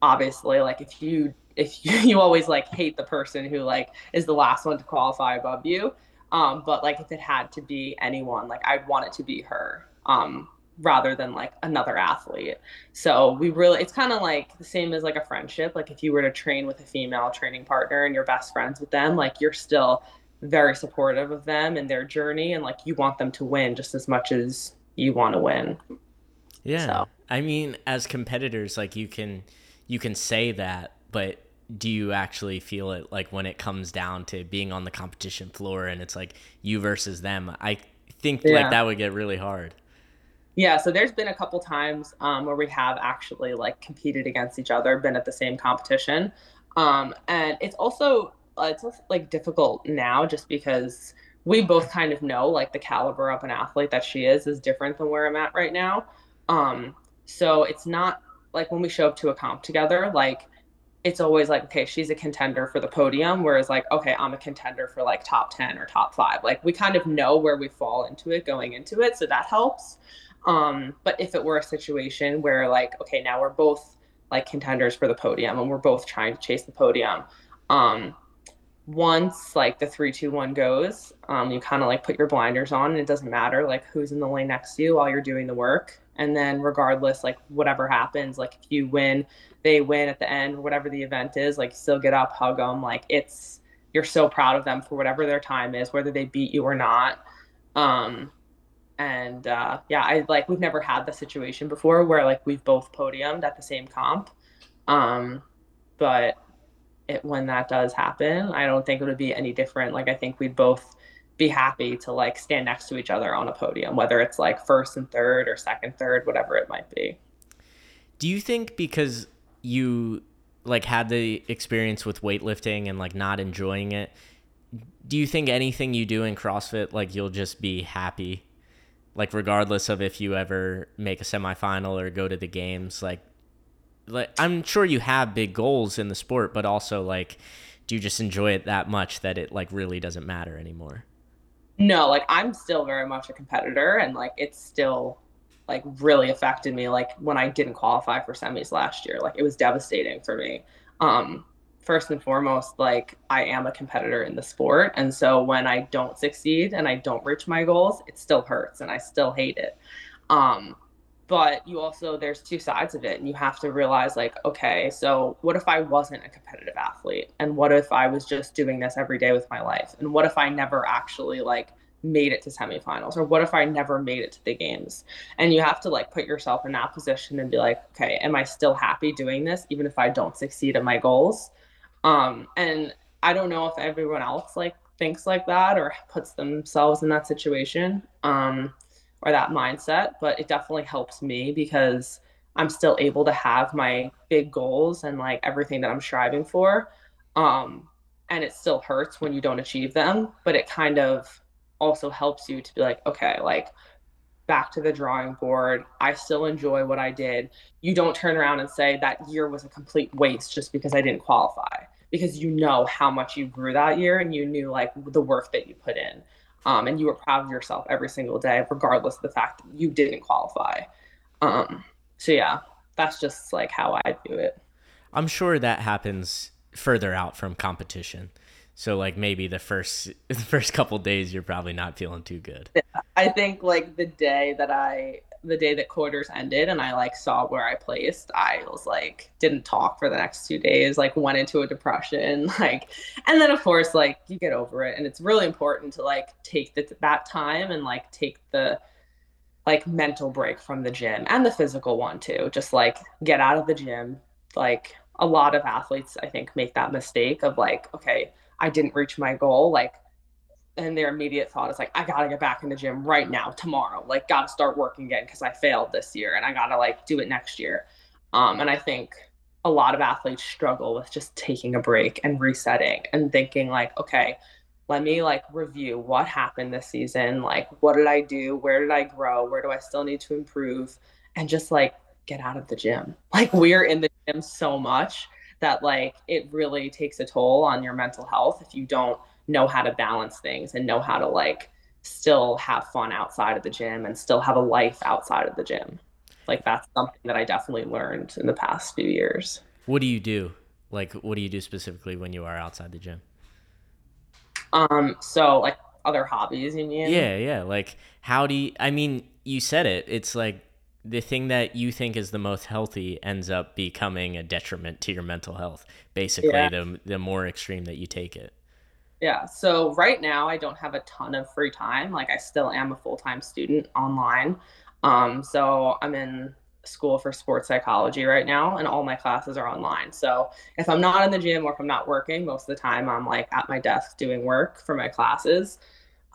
obviously like if you if you, <laughs> you always like hate the person who like is the last one to qualify above you um but like if it had to be anyone like i'd want it to be her um rather than like another athlete so we really it's kind of like the same as like a friendship like if you were to train with a female training partner and you're best friends with them like you're still very supportive of them and their journey and like you want them to win just as much as you want to win Yeah. So. I mean, as competitors, like you can you can say that, but do you actually feel it like when it comes down to being on the competition floor and it's like you versus them? I think Yeah. like that would get really hard. Yeah, so there's been a couple times um, where we have actually like competed against each other, been at the same competition, um, and it's also uh, it's like difficult now just because we both kind of know like the caliber of an athlete that she is is different than where I'm at right now. Um, so it's not like when we show up to a comp together, like it's always like okay, she's a contender for the podium, whereas like okay, I'm a contender for like top ten or top five. Like we kind of know where we fall into it going into it, so that helps. Um, but if it were a situation where like, okay, now we're both like contenders for the podium and we're both trying to chase the podium, um, once like the three, two, one goes, um, you kind of like put your blinders on and it doesn't matter like who's in the lane next to you while you're doing the work. And then regardless, like whatever happens, like if you win, they win at the end, whatever the event is, like still get up, hug them. Like it's, you're so proud of them for whatever their time is, whether they beat you or not. Um, and uh, yeah i like we've never had the situation before where like we've both podiumed at the same comp um but it when that does happen i don't think it would be any different like i think we'd both be happy to like stand next to each other on a podium whether it's like first and third or second third whatever it might be Do you think because you like had the experience with weightlifting and like not enjoying it, do you think anything you do in CrossFit like you'll just be happy? Like regardless of if you ever make a semifinal or go to the games, like like I'm sure you have big goals in the sport, but also like do you just enjoy it that much that it like really doesn't matter anymore? No like i'm still very much a competitor and like it's still like really affected me like when i didn't qualify for semis last year. Like it was devastating for me. Um first and foremost like i am a competitor in the sport and so when i don't succeed and i don't reach my goals it still hurts and i still hate it. Um but you also there's two sides of it and you have to realize like okay so what if i wasn't a competitive athlete and what if i was just doing this every day with my life and what if i never actually like made it to semifinals or what if I never made it to the games? And you have to like put yourself in that position and be like, okay, am I still happy doing this even if I don't succeed at my goals? Um, and I don't know if everyone else like thinks like that or puts themselves in that situation um, or that mindset, but it definitely helps me because I'm still able to have my big goals and like everything that I'm striving for. Um, and it still hurts when you don't achieve them, but it kind of also helps you to be like, okay, like back to the drawing board. I still enjoy what I did. You don't turn around and say that year was a complete waste just because I didn't qualify because you know how much you grew that year and you knew like the work that you put in. Um, and you were proud of yourself every single day, regardless of the fact that you didn't qualify. Um, so yeah, that's just like how I do it. I'm sure that happens further out from competition. So like maybe the first <laughs> the first couple days you're probably not feeling too good. Yeah, I think like the day that I the day that quarters ended and I like saw where I placed, I was like didn't talk for the next two days, like went into a depression, <laughs> like and then of course like you get over it and it's really important to like take the, that time and like take the like mental break from the gym and the physical one too. Just like get out of the gym. Like a lot of athletes I think make that mistake of like, okay, I didn't reach my goal, like and their immediate thought is like, I gotta get back in the gym right now, tomorrow. Like, gotta start working again because I failed this year and I gotta like do it next year. Um, and I think a lot of athletes struggle with just taking a break and resetting and thinking like, okay, let me like review what happened this season. Like, what did I do? Where did I grow? Where do I still need to improve? And just like get out of the gym. <laughs> Like, we're in the gym so much that like it really takes a toll on your mental health if you don't know how to balance things and know how to like still have fun outside of the gym and still have a life outside of the gym. Like that's something that I definitely learned in the past few years. What do you do? Like what do you do specifically when you are outside the gym? Um so like other hobbies you mean? Yeah, yeah. Like how do you I mean, you said it. It's like the thing that you think is the most healthy ends up becoming a detriment to your mental health. Basically, yeah. the the more extreme that you take it. Yeah. So right now I don't have a ton of free time. Like I still am a full-time student online. Um, so I'm in school for sports psychology right now and all my classes are online. So if I'm not in the gym or if I'm not working, most of the time I'm like at my desk doing work for my classes.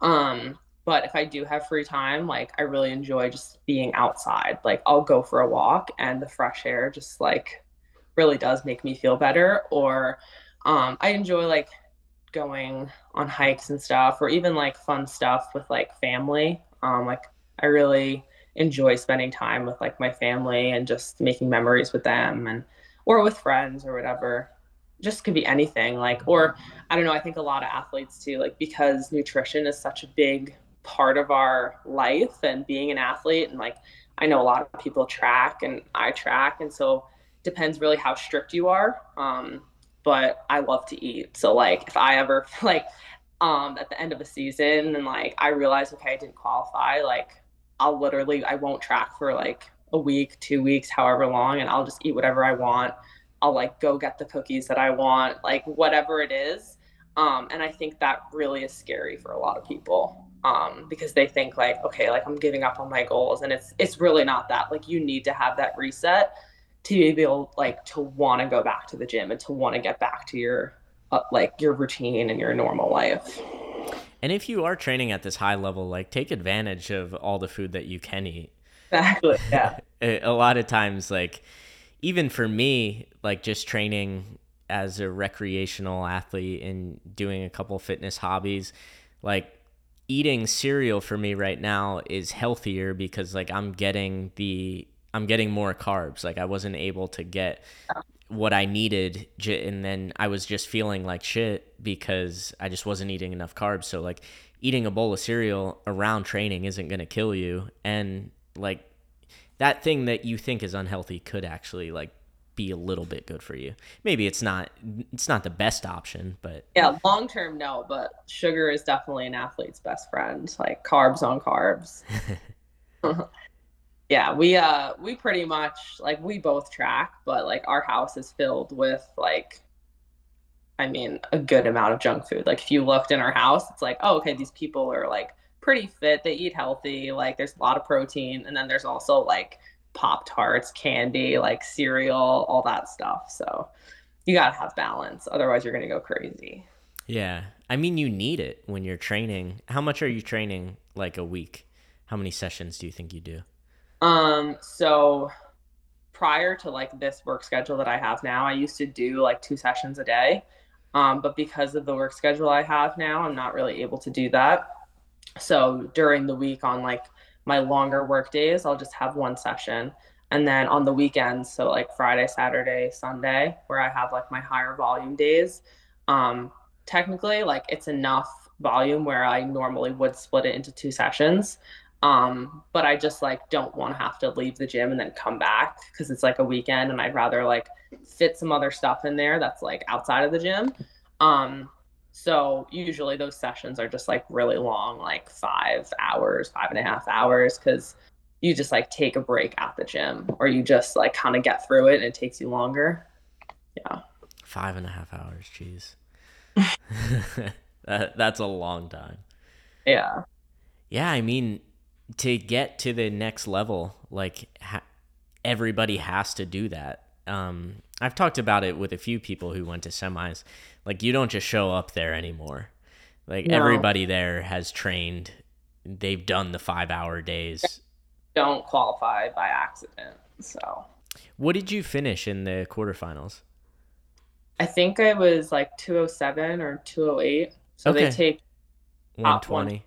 Um, but if I do have free time, like I really enjoy just being outside. Like I'll go for a walk and the fresh air just like really does make me feel better or um, I enjoy like going on hikes and stuff or even like fun stuff with like family. Um like i really enjoy spending time with like my family and just making memories with them and or with friends or whatever. Just could be anything like or i don't know i think a lot of athletes too like because nutrition is such a big part of our life and being an athlete and like i know a lot of people track and i track and so depends really how strict you are. Um but I love to eat. So like if I ever <laughs> like um at the end of a season and like I realize okay I didn't qualify, like I'll literally I won't track for like a week, two weeks, however long, and I'll just eat whatever I want. I'll like go get the cookies that I want, like whatever it is. Um, and I think that really is scary for a lot of people um, because they think like, okay, like I'm giving up on my goals, and it's it's really not that. Like you need to have that reset to be able like to want to go back to the gym and to want to get back to your uh, like your routine and your normal life. And if you are training at this high level, like take advantage of all the food that you can eat. Exactly. Yeah. <laughs> a lot of times, like even for me, like just training as a recreational athlete and doing a couple fitness hobbies, like eating cereal for me right now is healthier because like I'm getting the I'm getting more carbs. Like I wasn't able to get what I needed, and then I was just feeling like shit because I just wasn't eating enough carbs. So like eating a bowl of cereal around training isn't gonna kill you, and like that thing that you think is unhealthy could actually like be a little bit good for you. Maybe it's not it's not the best option, but yeah, long term no, but sugar is definitely an athlete's best friend. Like carbs on carbs. <laughs> <laughs> yeah we uh we pretty much like we both track but like our house is filled with like i mean a good amount of junk food like if you looked in our house it's like oh okay these people are like pretty fit. They eat healthy. Like there's a lot of protein, and then there's also like Pop Tarts, candy, like cereal, all that stuff. So you gotta have balance, otherwise you're gonna go crazy. Yeah. I mean, you need it when you're training. How much are you training like a week? How many sessions do you think you do? Um, so prior to like this work schedule that I have now, I used to do like two sessions a day. Um, but because of the work schedule I have now, I'm not really able to do that. So during the week on like my longer work days, I'll just have one session. And then on the weekends, so like Friday, Saturday, Sunday, where I have like my higher volume days, um, technically like it's enough volume where I normally would split it into two sessions. Um, but I just like don't want to have to leave the gym and then come back because it's like a weekend and I'd rather like fit some other stuff in there that's like outside of the gym. Um, so usually those sessions are just like really long, like five hours, five and a half hours, because you just like take a break at the gym or you just like kind of get through it and it takes you longer. Yeah. Five and a half hours, jeez. <laughs> that, that's a long time. Yeah. Yeah, I mean, to get to the next level, like ha- everybody has to do that. Um, I've talked about it with a few people who went to semis. Like, you don't just show up there anymore. Like, No. everybody there has trained, they've done the five hour days. Don't qualify by accident. So What did you finish in the quarterfinals? I think I was like 207 or 208. So Okay. they take, Top 120.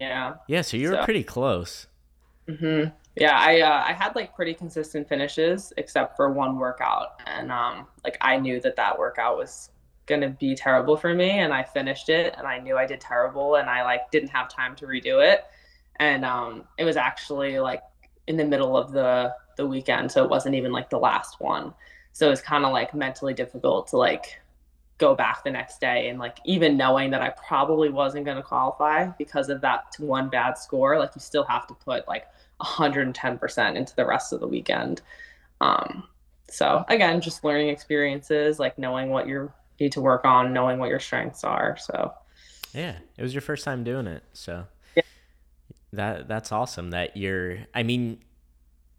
Yeah. Yeah, so you were So- pretty close. hmm Yeah, I uh, I had like pretty consistent finishes except for one workout, and um, like I knew that that workout was gonna be terrible for me, and I finished it, and I knew I did terrible, and I like didn't have time to redo it, and um, it was actually like in the middle of the the weekend, so it wasn't even like the last one, so it was kind of like mentally difficult to like go back the next day and like even knowing that I probably wasn't going to qualify because of that one bad score like you still have to put like 110% into the rest of the weekend um so again just learning experiences like knowing what you need to work on knowing what your strengths are so Yeah, it was your first time doing it, so Yeah. that that's awesome. That you're, I mean,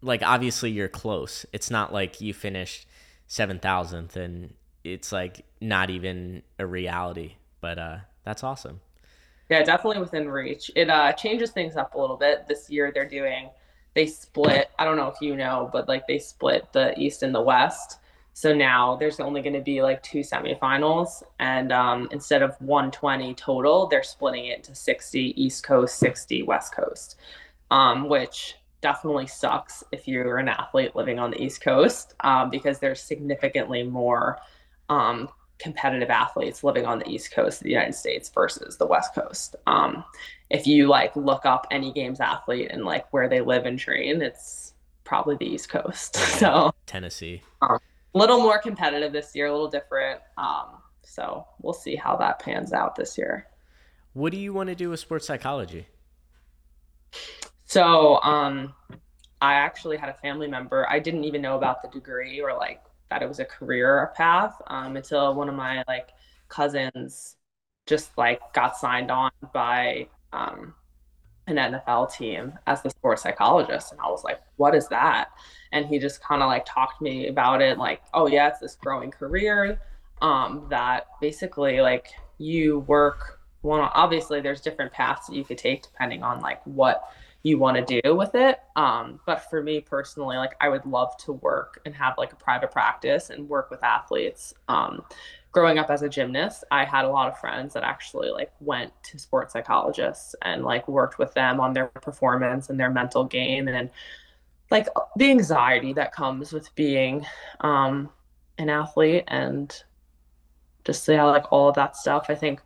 like obviously you're close. It's not like you finished seven thousandth and it's like not even a reality. But uh, that's awesome. Yeah, definitely within reach. It uh changes things up a little bit. This year they're doing they split, I don't know if you know, but like they split the East and the West. So now there's only going to be like two semifinals and um instead of 120 total, they're splitting it to 60 East Coast, 60 West Coast. Um which definitely sucks if you're an athlete living on the East Coast um, because there's significantly more um, competitive athletes living on the East Coast of the United States versus the West Coast. Um, if you like look up any games athlete and like where they live and train, it's probably the East Coast. <laughs> So Tennessee. a little more competitive this year, a little different. Um, so we'll see how that pans out this year. What do you want to do with sports psychology? So um, I actually had a family member. I didn't even know about the degree or like that it was a career path um, until one of my like cousins just like got signed on by um, an NFL team as the sports psychologist, and I was like, "What is that?" And he just kind of like talked to me about it, like, "Oh yeah, it's this growing career um, that basically like you work one. Obviously, there's different paths that you could take depending on like what." You want to do with it. Um, but for me personally, like I would love to work and have like a private practice and work with athletes. Um, growing up as a gymnast, I had a lot of friends that actually like went to sports psychologists and like worked with them on their performance and their mental game and like the anxiety that comes with being um, an athlete and just yeah, like all of that stuff. I think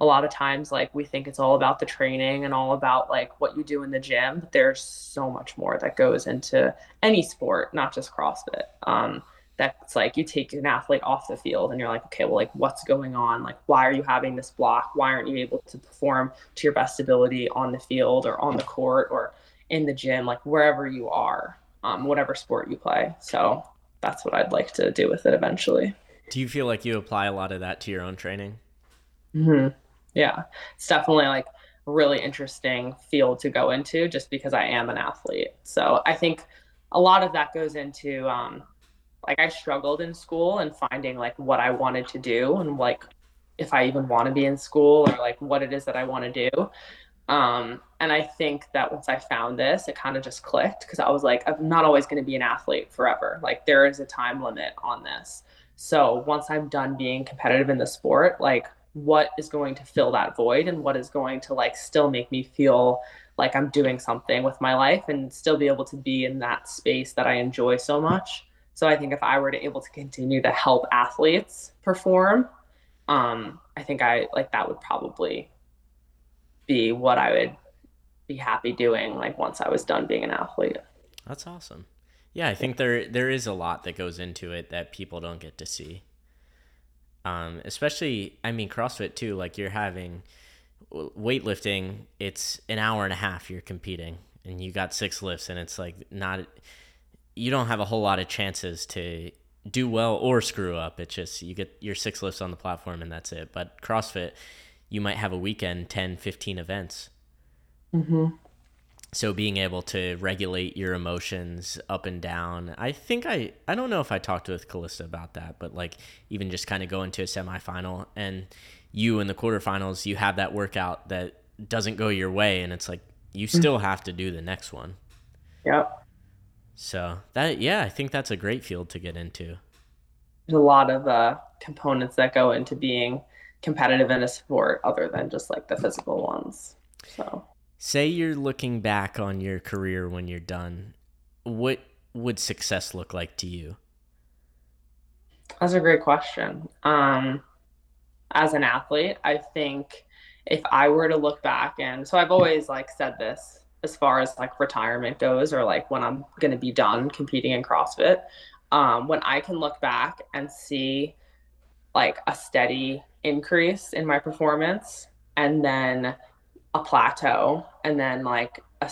a lot of times like we think it's all about the training and all about like what you do in the gym but there's so much more that goes into any sport not just crossfit. Um that's like you take an athlete off the field and you're like okay well like what's going on? Like why are you having this block? Why aren't you able to perform to your best ability on the field or on the court or in the gym? Like wherever you are um whatever sport you play. So that's what i'd like to do with it eventually. Do you feel like you apply a lot of that to your own training? hmm Yeah, it's definitely like really interesting field to go into just because I am an athlete. So I think a lot of that goes into um, like I struggled in school and finding like what I wanted to do and like if I even want to be in school or like what it is that I want to do. Um, and I think that once I found this, it kind of just clicked because I was like, I'm not always going to be an athlete forever. Like there is a time limit on this. So once I'm done being competitive in the sport, like what is going to fill that void and what is going to like still make me feel like I'm doing something with my life and still be able to be in that space that I enjoy so much. So I think if I were to able to continue to help athletes perform, um, I think I like that would probably be what I would be happy doing like once I was done being an athlete. That's awesome. Yeah, I think there there is a lot that goes into it that people don't get to see. Um, especially, I mean, CrossFit too. Like you're having weightlifting, it's an hour and a half you're competing, and you got six lifts, and it's like not. You don't have a whole lot of chances to do well or screw up. It's just you get your six lifts on the platform, and that's it. But CrossFit, you might have a weekend 10 15 events mm-hmm. So being able to regulate your emotions up and down i think i i don't know if i talked with Callista about that but like even just kind of going to a semifinal and you in the quarterfinals you have that workout that doesn't go your way and it's like you mm. still have to do the next one yep so that yeah i think that's a great field to get into there's a lot of uh, components that go into being competitive in a sport other than just like the physical ones. So, say you're looking back on your career when you're done, what would success look like to you? That's a great question. Um, as an athlete, I think if I were to look back and so I've always like said this as far as like retirement goes or like when I'm going to be done competing in CrossFit, um, when I can look back and see like a steady increase in my performance and then a plateau and then like a,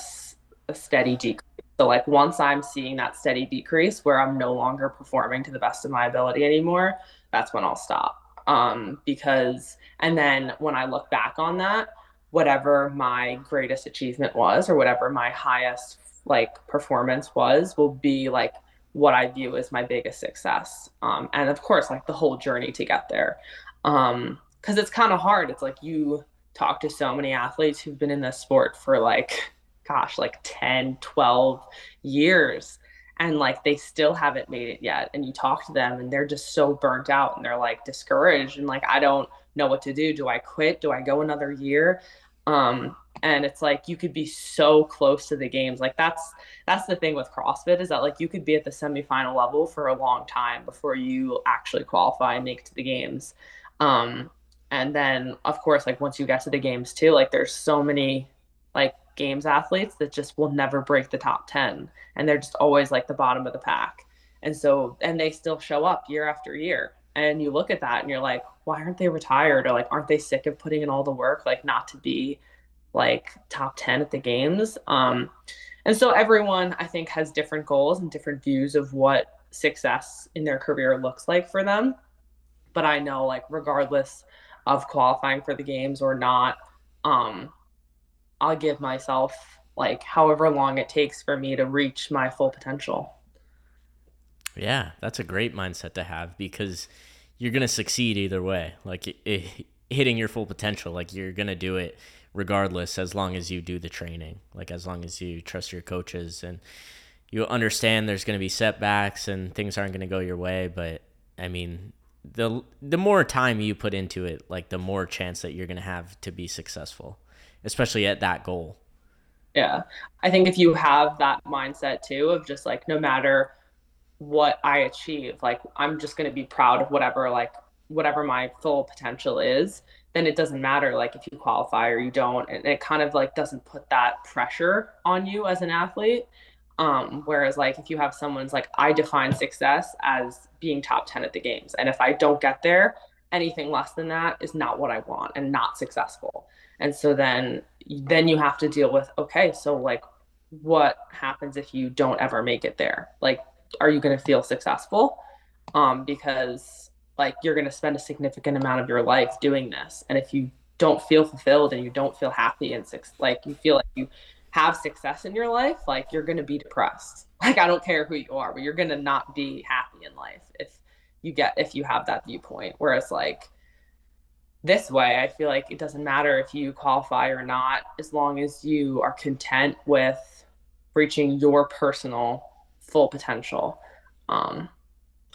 a steady decrease. So like once I'm seeing that steady decrease where I'm no longer performing to the best of my ability anymore, that's when I'll stop. Um, because and then when I look back on that, whatever my greatest achievement was or whatever my highest like performance was will be like what I view as my biggest success. Um, and of course, like the whole journey to get there um because it's kind of hard it's like you talk to so many athletes who've been in this sport for like gosh like 10 12 years and like they still haven't made it yet and you talk to them and they're just so burnt out and they're like discouraged and like i don't know what to do. Do i quit? Do i go another year? Um and it's like you could be so close to the games. Like that's that's the thing with crossfit is that like you could be at the semifinal level for a long time before you actually qualify and make it to the games. Um, and then of course, like once you get to the games too, like there's so many like games athletes that just will never break the top 10 and they're just always like the bottom of the pack. And so, and they still show up year after year. And you look at that and you're like, why aren't they retired? Or like, aren't they sick of putting in all the work, like not to be like top 10 at the games? Um, and so everyone, I think, has different goals and different views of what success in their career looks like for them but I know like regardless of qualifying for the games or not, um, I'll give myself like however long it takes for me to reach my full potential. Yeah, that's a great mindset to have because you're going to succeed either way. Like it, it, hitting your full potential, like you're going to do it regardless as long as you do the training, like as long as you trust your coaches and you understand there's going to be setbacks and things aren't going to go your way, but I mean, the the more time you put into it, like the more chance that you're going to have to be successful, especially at that goal. Yeah. I think if you have that mindset too of just like no matter what I achieve, like I'm just going to be proud of whatever like whatever my full potential is, then it doesn't matter like if you qualify or you don't and it kind of like doesn't put that pressure on you as an athlete um, whereas like if you have someone's like I define success as being top 10 at the games. And if I don't get there, anything less than that is not what I want and not successful. And so then then you have to deal with okay, so like what happens if you don't ever make it there? Like are you going to feel successful? Um because like you're going to spend a significant amount of your life doing this and if you don't feel fulfilled and you don't feel happy and like you feel like you have success in your life, like you're going to be depressed. <laughs> Like I don't care who you are, but you're going to not be happy in life if you get if you have that viewpoint. Whereas like this way, I feel like it doesn't matter if you qualify or not as long as you are content with reaching your personal full potential. Um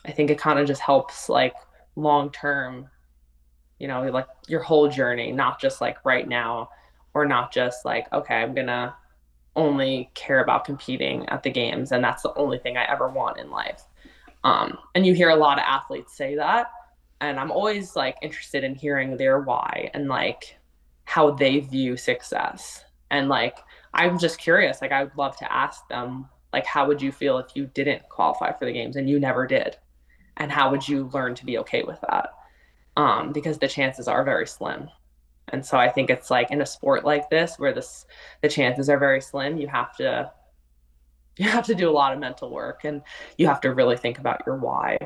I think it kind of just helps like long term you know, like your whole journey, not just like right now or not just like, okay, I'm to only care about competing at the games and that's the only thing I ever want in life. Um, and you hear a lot of athletes say that. And I'm always like interested in hearing their why and like how they view success. And like, I'm just curious. Like, I would love to ask them, like, how would you feel if you didn't qualify for the games and you never did? And how would you learn to be okay with that? Um, because the chances are very slim. And so I think it's like in a sport like this where this the chances are very slim, you have to <laughs> you have to do a lot of mental work and you have to really think about your why.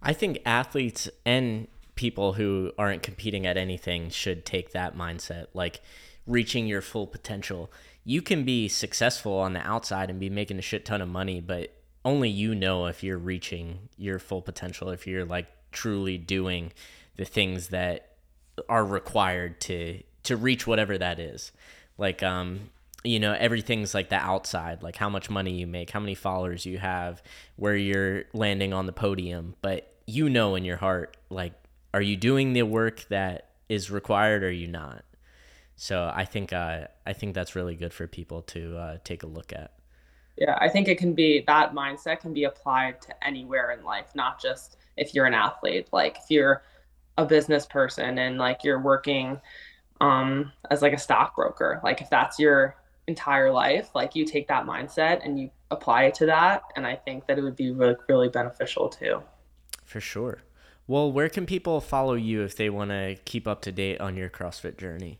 I think athletes and people who aren't competing at anything should take that mindset, like reaching your full potential. You can be successful on the outside and be making a shit ton of money, but only you know if you're reaching your full potential, if you're like truly doing the things that are required to to reach whatever that is. Like um you know everything's like the outside like how much money you make how many followers you have where you're landing on the podium. But you know in your heart like are you doing the work that is required or are you not? So i think uh, i think that's really good for people to uh, take a look at. Yeah i think it can be that mindset can be applied to anywhere in life not just if you're an athlete. Like if you're a business person and like you're working um as like a stockbroker like if that's your entire life like you take that mindset and you apply it to that and i think that it would be really really beneficial too. For sure. Well where can people follow you if they want to keep up to date on your crossfit journey?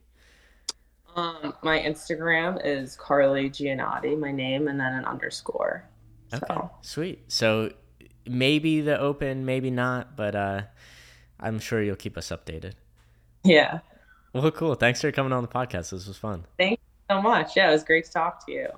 Um my instagram is carly giannotti my name and then an underscore. Okay so. sweet. So maybe the open maybe not but uh i'm sure you'll keep us updated. Yeah. Well cool. Thanks for coming on the podcast. This was fun. Thank you so much. Yeah, it was great to talk to you.